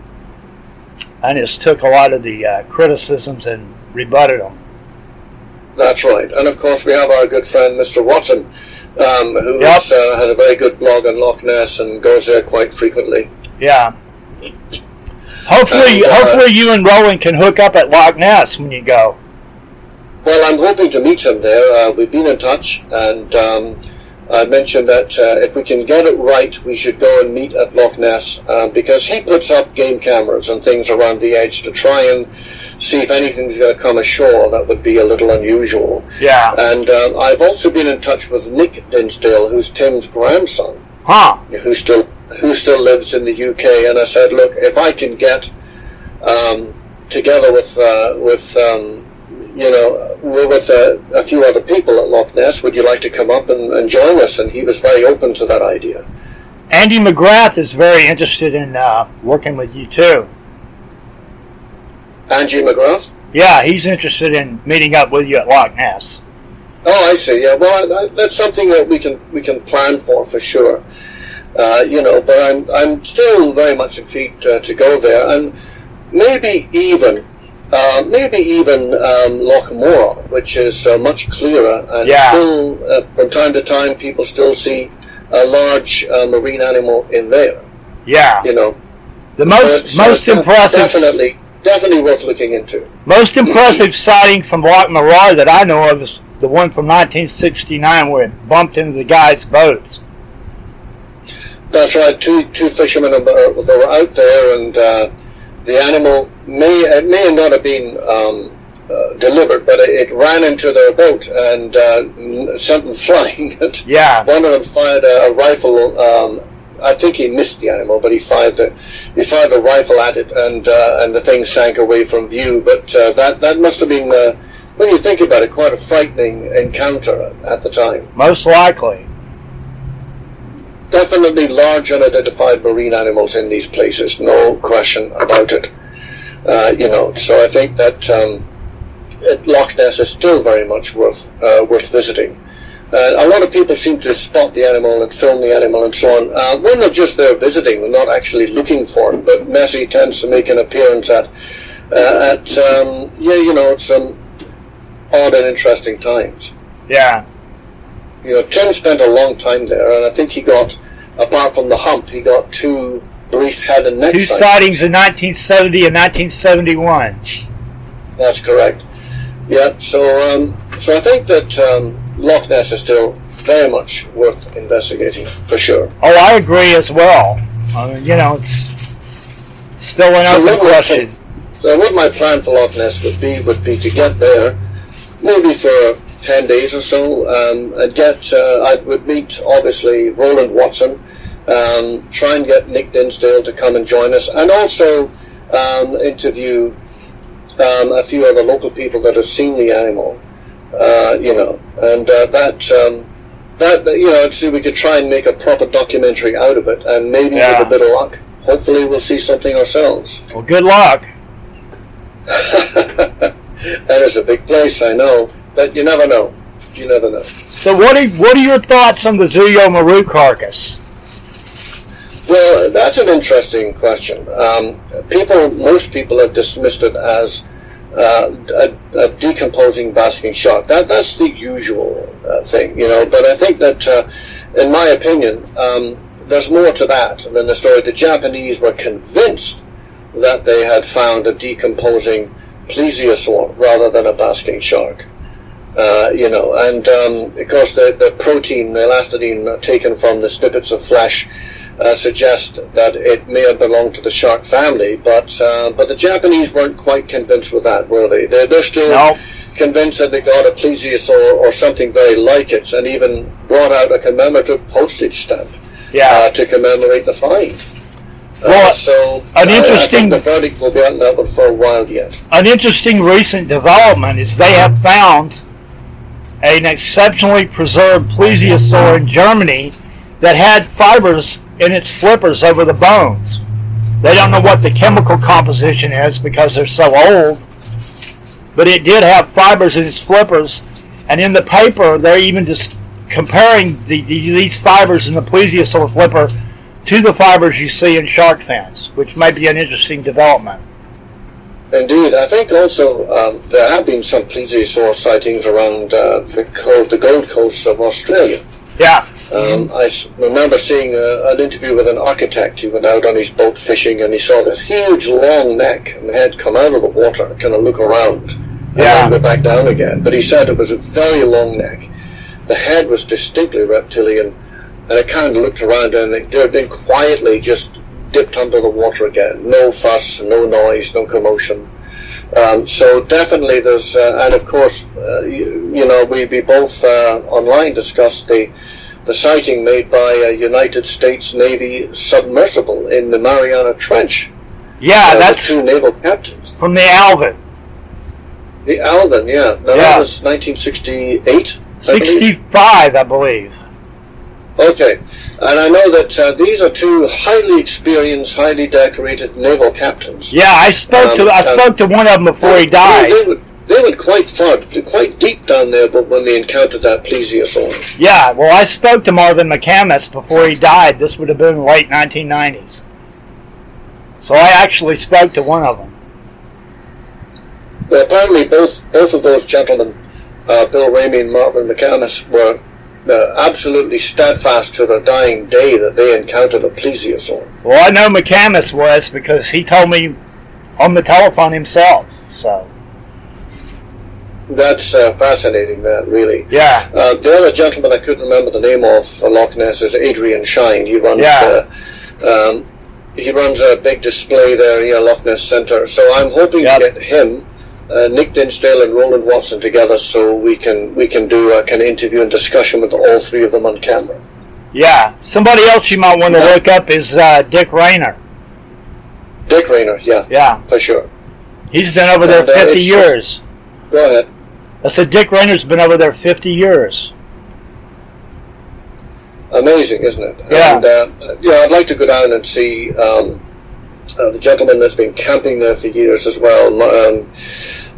and has took a lot of the uh, criticisms and rebutted them. That's right. And of course, we have our good friend Mr. Watson, um, who Yep. is, uh, has a very good blog on Loch Ness and goes there quite frequently. Yeah. Hopefully, And, uh, hopefully you and Roland can hook up at Loch Ness when you go. Well, I'm hoping to meet him there. Uh, we've been in touch, and um, I mentioned that uh, if we can get it right, we should go and meet at Loch Ness um, because he puts up game cameras and things around the edge to try and see if anything's going to come ashore that would be a little unusual. Yeah. And um, I've also been in touch with Nick Dinsdale, who's Tim's grandson, Huh. who still who still lives in the UK. And I said, look, if I can get um, together with uh, with um, you know with uh, a few other people at Loch Ness, would you like to come up and, and join us? And he was very open to that idea. Andy McGrath is very interested in uh, working with you too. Angie McGrath. Yeah, he's interested in meeting up with you at Loch Ness. Oh, I see. Yeah, well, I, I, that's something that we can we can plan for for sure. Uh, you know, but I'm I'm still very much intrigued uh, to go there, and maybe even uh, maybe even um, Loch Morar, which is uh, much clearer, and Yeah. still uh, from time to time people still see a large uh, marine animal in there. Yeah. You know, The most it's, most uh, impressive definitely definitely worth looking into. most impressive sighting from Loch Morar that I know of is the one from 1969 where it bumped into the guy's boats. That's right. Two two fishermen were out there, and uh, the animal may it may not have been um, uh, delivered, but it, it, ran into their boat and uh, sent them flying. yeah. One of them fired a, a rifle. Um, I think he missed the animal, but he fired the he fired a rifle at it, and uh, and the thing sank away from view. But uh, that that must have been, uh, when you think about it, quite a frightening encounter at the time. Most likely. Definitely large unidentified marine animals in these places, no question about it. Uh, you know, so I think that. Um, Loch Ness is still very much worth uh, worth visiting. Uh, a lot of people seem to spot the animal and film the animal and so on. Uh, when they're just there visiting, they're not actually looking for it. But Nessie tends to make an appearance at uh, at um, yeah, you know, some odd and interesting times. Yeah. You know, Tim spent a long time there, and I think he got, apart from the hump, he got two brief head and neck two sightings in 1970 and 1971. That's correct. Yeah, so um, so I think that um, Loch Ness is still very much worth investigating for sure. Oh, I agree as well. I mean, you know, it's still an so open question. So what my plan for Loch Ness would be would be to get there, maybe for ten days or so, um, and get. Uh, I would meet obviously Roland Watson, um, try and get Nick Dinsdale to come and join us, and also um, interview um, a few other local people that have seen the animal, uh, you know, and uh, that um, that you know, see, we could try and make a proper documentary out of it, and maybe yeah. with a bit of luck, hopefully we'll see something ourselves. Well, good luck. that is a big place, I know, but you never know. You never know. So, what are what are your thoughts on the Zuiyo Maru carcass? Well, that's an interesting question. Um, people, most people have dismissed it as uh, a, a, decomposing basking shark. That that's the usual uh, thing, you know. But I think that, uh, in my opinion, um, there's more to that than the story. The Japanese were convinced that they had found a decomposing plesiosaur rather than a basking shark. Uh, you know, and um, because the, the protein, the elastoidin taken from the snippets of flesh, uh, suggest that it may have belonged to the shark family, but uh, but the Japanese weren't quite convinced with that, were they? They're, they're still no. convinced that they got a plesiosaur or something very like it, and even brought out a commemorative postage stamp yeah. uh, to commemorate the find. Uh, well, so an interesting I the verdict will be on that one for a while yet. An interesting recent development is they have found an exceptionally preserved plesiosaur in Germany that had fibers in its flippers over the bones. They don't know what the chemical composition is because they're so old, but it did have fibers in its flippers, and in the paper they're even just comparing the, the, these fibers in the plesiosaur flipper to the fibers you see in shark fins, which might be an interesting development. Indeed, I think also um, there have been some plesiosaur sightings around uh, the, the Gold Coast of Australia. Yeah. Um, I remember seeing a, an interview with an architect. He went out on his boat fishing and he saw this huge long neck and head come out of the water, kind of look around, and yeah. then go back down again. But he said it was a very long neck. The head was distinctly reptilian, and it kind of looked around and it then quietly just dipped under the water again. No fuss, no noise, no commotion. Um, so definitely there's, uh, and of course, uh, you, you, know, we, we both uh, online discussed the the sighting made by a United States Navy submersible in the Mariana Trench. Yeah, uh, that's two naval captains from the Alvin. The Alvin, yeah. Now yeah. that was 1968. 65, I believe. Okay, and I know that uh, these are two highly experienced, highly decorated naval captains. Yeah, I spoke um, to I spoke to one of them before he died. They, they, would, they went quite far, quite deep down there, but when they encountered that plesiosaur. Yeah, well, I spoke to Marvin McCamis before he died. This would have been late 1990s. So I actually spoke to one of them. Well, apparently both both of those gentlemen, uh, Bill Rainnie and Marvin McCamis, were uh, absolutely steadfast to their dying day that they encountered a plesiosaur. Well, I know McCamis was because he told me on the telephone himself. So. That's uh, fascinating, man, really. Yeah. Uh, the other gentleman I couldn't remember the name of for Loch Ness is Adrian Shine. He runs yeah. uh, um, he runs a big display there near Loch Ness Centre. So I'm hoping Yep. to get him, uh, Nick Dinsdale and Roland Watson together so we can we can do a kind of interview and discussion with all three of them on camera. Yeah. Somebody else you might want to look up is uh, Dick Rayner. Dick Rayner, yeah, Yeah. for sure. He's been over there And, uh, 50 years. Go ahead. I said Dick Rayner's been over there 50 years. Amazing, isn't it? Yeah. And, uh, yeah, I'd like to go down and see um, uh, the gentleman that's been camping there for years as well, um,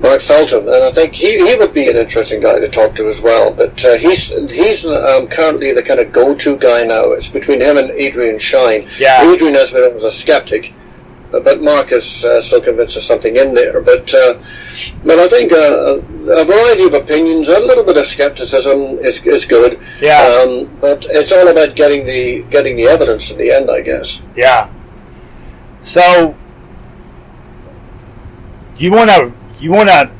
Mark Feltham, and I think he, he would be an interesting guy to talk to as well. But uh, he's he's um, currently the kind of go-to guy now. It's between him and Adrian Shine. Yeah. Adrian has been was a skeptic, but, Mark is uh, still convinced there's something in there. But uh, but I think uh, a variety of opinions, a little bit of skepticism is, is good. Yeah. Um, but it's all about getting the getting the evidence in the end, I guess. Yeah. So you want to you want to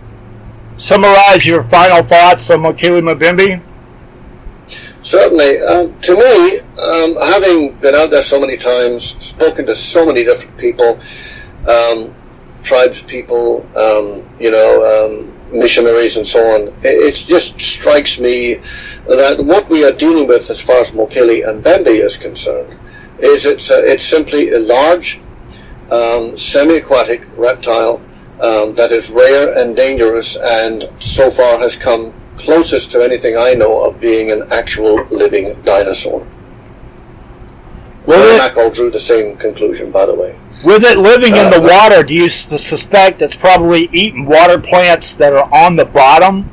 summarize your final thoughts on Mokele Mbembe? Certainly, um, to me, um, having been out there so many times, spoken to so many different people, um, tribes people, um, you know, um, missionaries and so on, it, it just strikes me that what we are dealing with as far as Mokele Mbembe is concerned is it's, uh, it's simply a large, um, semi-aquatic reptile that is rare and dangerous and so far has come closest to anything I know of being an actual living dinosaur. Well, it, drew the same conclusion, by the way. with it living in the Uh, water, do you suspect it's probably eating water plants that are on the bottom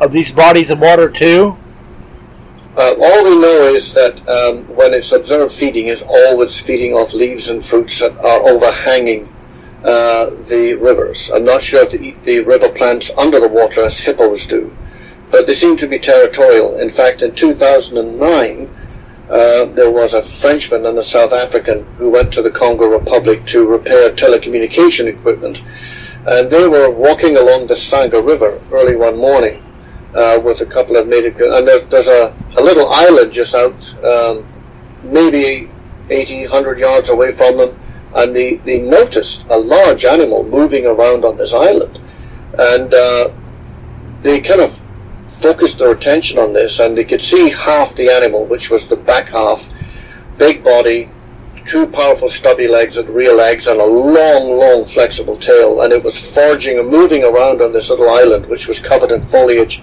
of these bodies of water too? Uh, all we know is that um, when it's observed feeding, is always feeding off leaves and fruits that are overhanging uh, the rivers. I'm not sure if they eat the river plants under the water as hippos do, but they seem to be territorial. In fact, in 2009, uh, there was a Frenchman and a South African who went to the Congo Republic to repair telecommunication equipment, and they were walking along the Sanga River early one morning uh, with a couple of native, and there's, there's a, a little island just out, um, maybe 80, 100 yards away from them, and they, they noticed a large animal moving around on this island, and uh, they kind of focused their attention on this, and they could see half the animal, which was the back half, big body, two powerful stubby legs and rear legs, and a long, long flexible tail, and it was foraging and moving around on this little island, which was covered in foliage.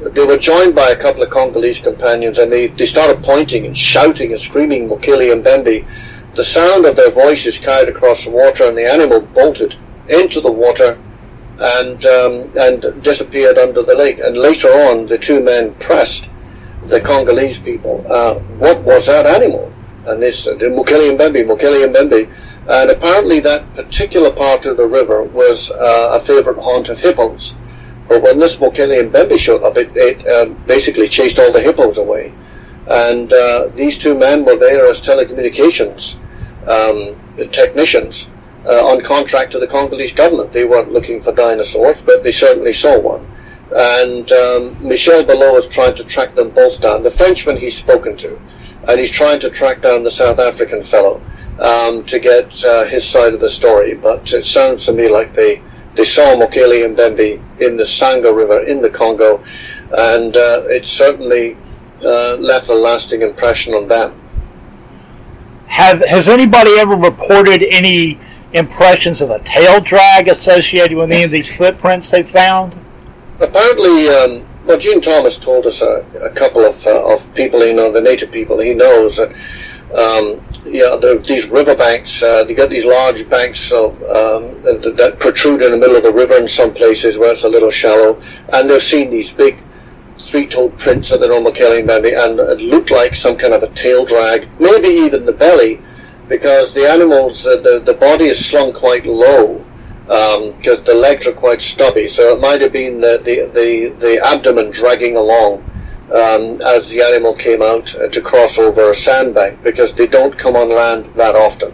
They were joined by a couple of Congolese companions, and they, they started pointing and shouting and screaming Mokele Mbembe. The sound of their voices carried across the water, and the animal bolted into the water and um, and disappeared under the lake. And later on, the two men pressed the Congolese people, uh, what was that animal? And this, uh, the Mokele Mbembe, Mokele Mbembe. And apparently that particular part of the river was uh, a favorite haunt of hippos. But when this Mbembe showed up, it, it um, basically chased all the hippos away. And uh, these two men were there as telecommunications um, technicians uh, on contract to the Congolese government. They weren't looking for dinosaurs, but they certainly saw one. And um, Michel Ballot is trying to track them both down. The Frenchman he's spoken to, and he's trying to track down the South African fellow um, to get uh, his side of the story. But it sounds to me like they, they saw Mokele Mbembe in the Sanga River in the Congo, and uh, it certainly uh, left a lasting impression on them. Have has anybody ever reported any impressions of a tail drag associated with any of these footprints they found? Apparently, um, well, Gene Thomas told us a, a couple of, uh, of people, you know, the native people he knows that, um, yeah, there, these riverbanks, uh, you get these large banks of um, that, that protrude in the middle of the river in some places where it's a little shallow, and they've seen these big three-toed prints of the normal Kelly and it looked like some kind of a tail drag, maybe even the belly, because the animals, uh, the the body is slung quite low, because um, the legs are quite stubby. So it might have been the the, the, the abdomen dragging along um, as the animal came out uh, to cross over a sandbank, because they don't come on land that often.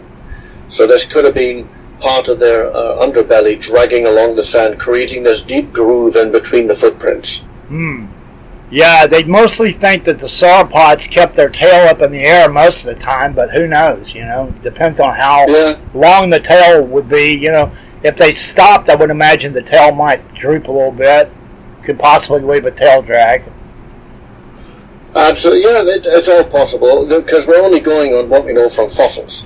So this could have been part of their uh, underbelly dragging along the sand, creating this deep groove in between the footprints. Hmm. Yeah, they mostly think that the sauropods kept their tail up in the air most of the time, but who knows? You know, depends on how Yeah. long the tail would be. You know, if they stopped, I would imagine the tail might droop a little bit. Could possibly leave a tail drag. Absolutely, yeah, it, it's all possible because we're only going on what we know from fossils.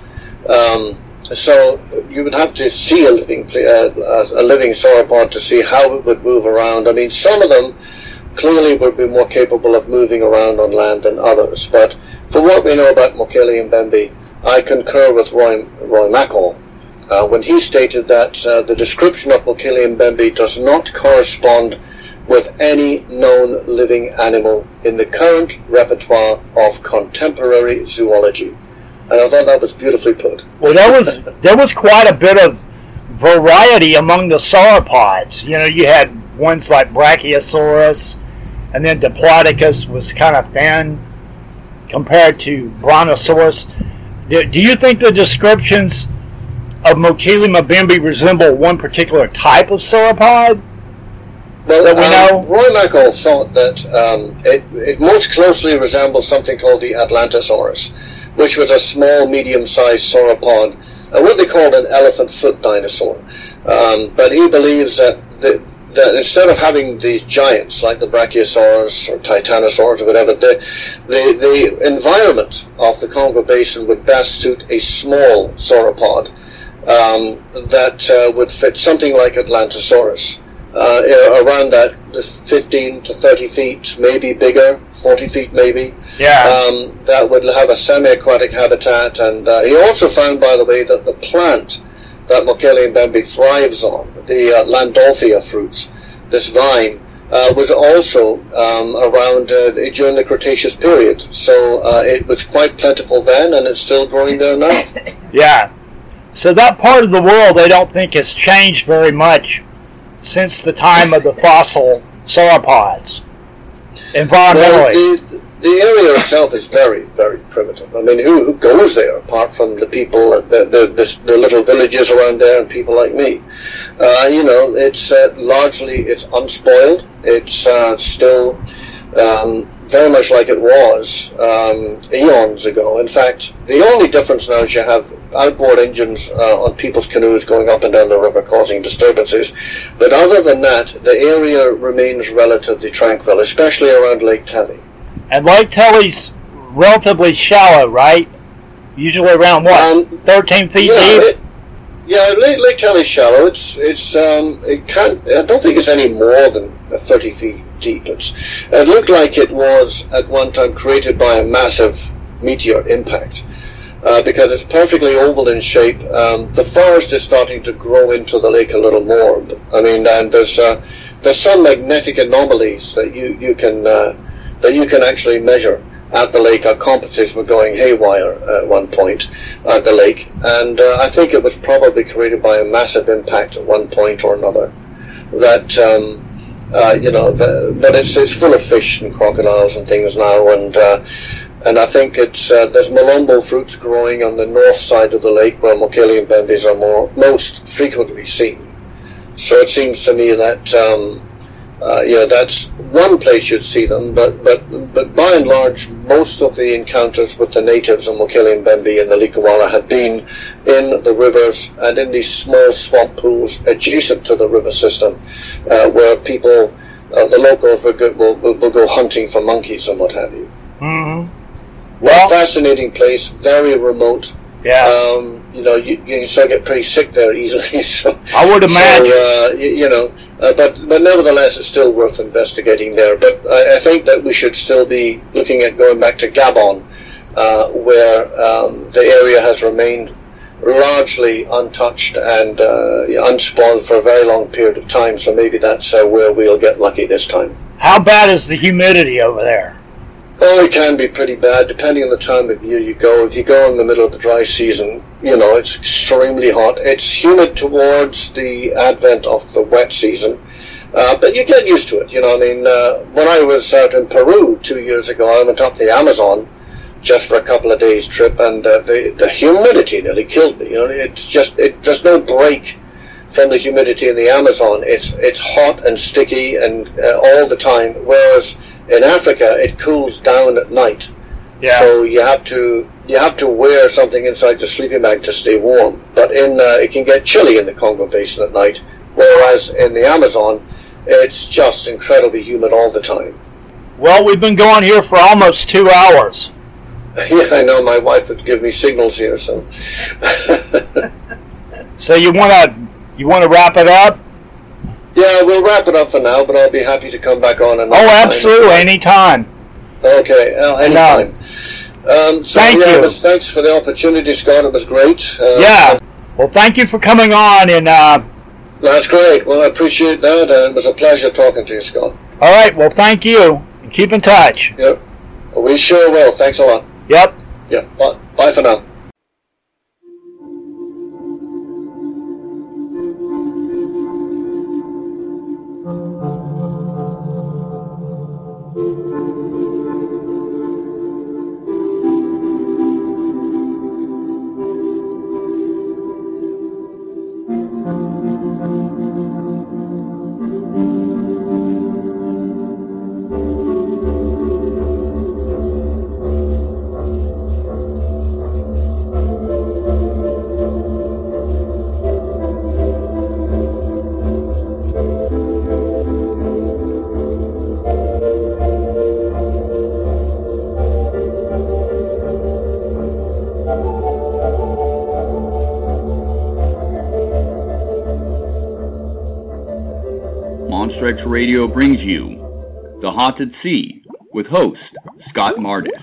Um, so you would have to see a living uh, a living sauropod to see how it would move around. I mean, some of them clearly would be more capable of moving around on land than others. But for what we know about Mokele Mbembe, I concur with Roy, Roy Mackal uh, when he stated that uh, the description of Mokele Mbembe does not correspond with any known living animal in the current repertoire of contemporary zoology. And I thought that was beautifully put. Well, there was there was quite a bit of variety among the sauropods. You know, you had ones like Brachiosaurus, and then Diplodocus was kind of thin compared to Brontosaurus. Do, do you think the descriptions of Mokele Mbembe resemble one particular type of sauropod? Well, That we um, know? Roy Mackal thought that um, it, it most closely resembles something called the Atlantosaurus, which was a small, medium-sized sauropod, uh, what they called an elephant foot dinosaur. Um, but he believes that, the, that instead of having these giants like the Brachiosaurus or Titanosaurus or whatever, the, the, the environment of the Congo Basin would best suit a small sauropod um, that uh, would fit something like Atlantosaurus uh, around that 15 to 30 feet, maybe bigger, 40 feet maybe. Yeah. Um, that would have a semi-aquatic habitat, and uh, he also found, by the way, that the plant that Mokele Mbembe thrives on, the uh, Landolphia fruits, this vine, uh, was also um, around uh, during the Cretaceous period. So uh, it was quite plentiful then, and it's still growing there now. Yeah. So that part of the world they don't think has changed very much since the time of the fossil sauropods. Environmentally. Well, the, the area itself is very, very primitive. I mean, who, who goes there apart from the people, the, the, the, the little villages around there and people like me? Uh, you know, it's uh, largely, it's unspoiled. It's uh, still um, very much like it was um, eons ago. In fact, the only difference now is you have outboard engines uh, on people's canoes going up and down the river causing disturbances. But other than that, the area remains relatively tranquil, especially around Lake Tele. And Lake Tele's relatively shallow, right? Usually around what? Um, 13 feet yeah, deep? it, yeah, Lake, Lake Tele's shallow. It's it's um, it can't. I don't think it's any more than thirty feet deep. It's it looked like it was at one time created by a massive meteor impact. Uh, because it's perfectly oval in shape. Um, the forest is starting to grow into the lake a little more. I mean, and there's uh, there's some magnetic anomalies that you you can uh, that you can actually measure at the lake. Our compasses were going haywire at one point at the lake, and uh, I think it was probably created by a massive impact at one point or another. That um, uh, you know, the, but it's it's full of fish and crocodiles and things now, and uh, and I think it's uh, there's malombo fruits growing on the north side of the lake where Mbembes are more most frequently seen. So it seems to me that. Um, uh, you know, that's one place you'd see them, but, but, but by and large, most of the encounters with the natives of Mokele Mbembe and the Likouala have been in the rivers and in these small swamp pools adjacent to the river system, uh, where people, uh, the locals will go, will, will go hunting for monkeys and what have you. hmm Well, Well, fascinating place, very remote. yeah. Um, you know, you, you still get pretty sick there easily. So, I would imagine. So, uh, you, you know, uh, but but nevertheless, it's still worth investigating there. But I, I think that we should still be looking at going back to Gabon, uh, where um, the area has remained largely untouched and uh, unspoiled for a very long period of time. So maybe that's uh, where we'll get lucky this time. How bad is the humidity over there? Oh, it can be pretty bad depending on the time of year you go. If you go in the middle of the dry season, you know, it's extremely hot. It's humid towards the advent of the wet season. Uh, but you get used to it, you know. I mean, uh, when I was out in Peru two years ago, I went up the Amazon just for a couple of days trip, and uh, the the humidity nearly killed me. You know, it's just it, there's no break from the humidity in the Amazon. It's it's hot and sticky and uh, all the time. Whereas In Africa, it cools down at night, Yeah. so you have to you have to wear something inside the sleeping bag to stay warm. But in uh, it can get chilly in the Congo Basin at night, whereas in the Amazon, it's just incredibly humid all the time. well, we've been going here for almost two hours. Yeah, I know my wife would give me signals here, so. So you wanna you wanna wrap it up? Yeah, we'll wrap it up for now, but I'll be happy to come back on another Oh, time. absolutely, anytime. Okay, uh, anytime. Um, so, Thank yeah, you. but thanks for the opportunity, Scott. It was great. Uh, Yeah. Well, thank you for coming on, and uh, That's great. Well, I appreciate that, and it was a pleasure talking to you, Scott. all right. Well, thank you, keep in touch. Yep. We sure will. Thanks a lot. Yep. Yeah. Bye, bye for now. Brings you The Haunted Sea with host Scott Mardis.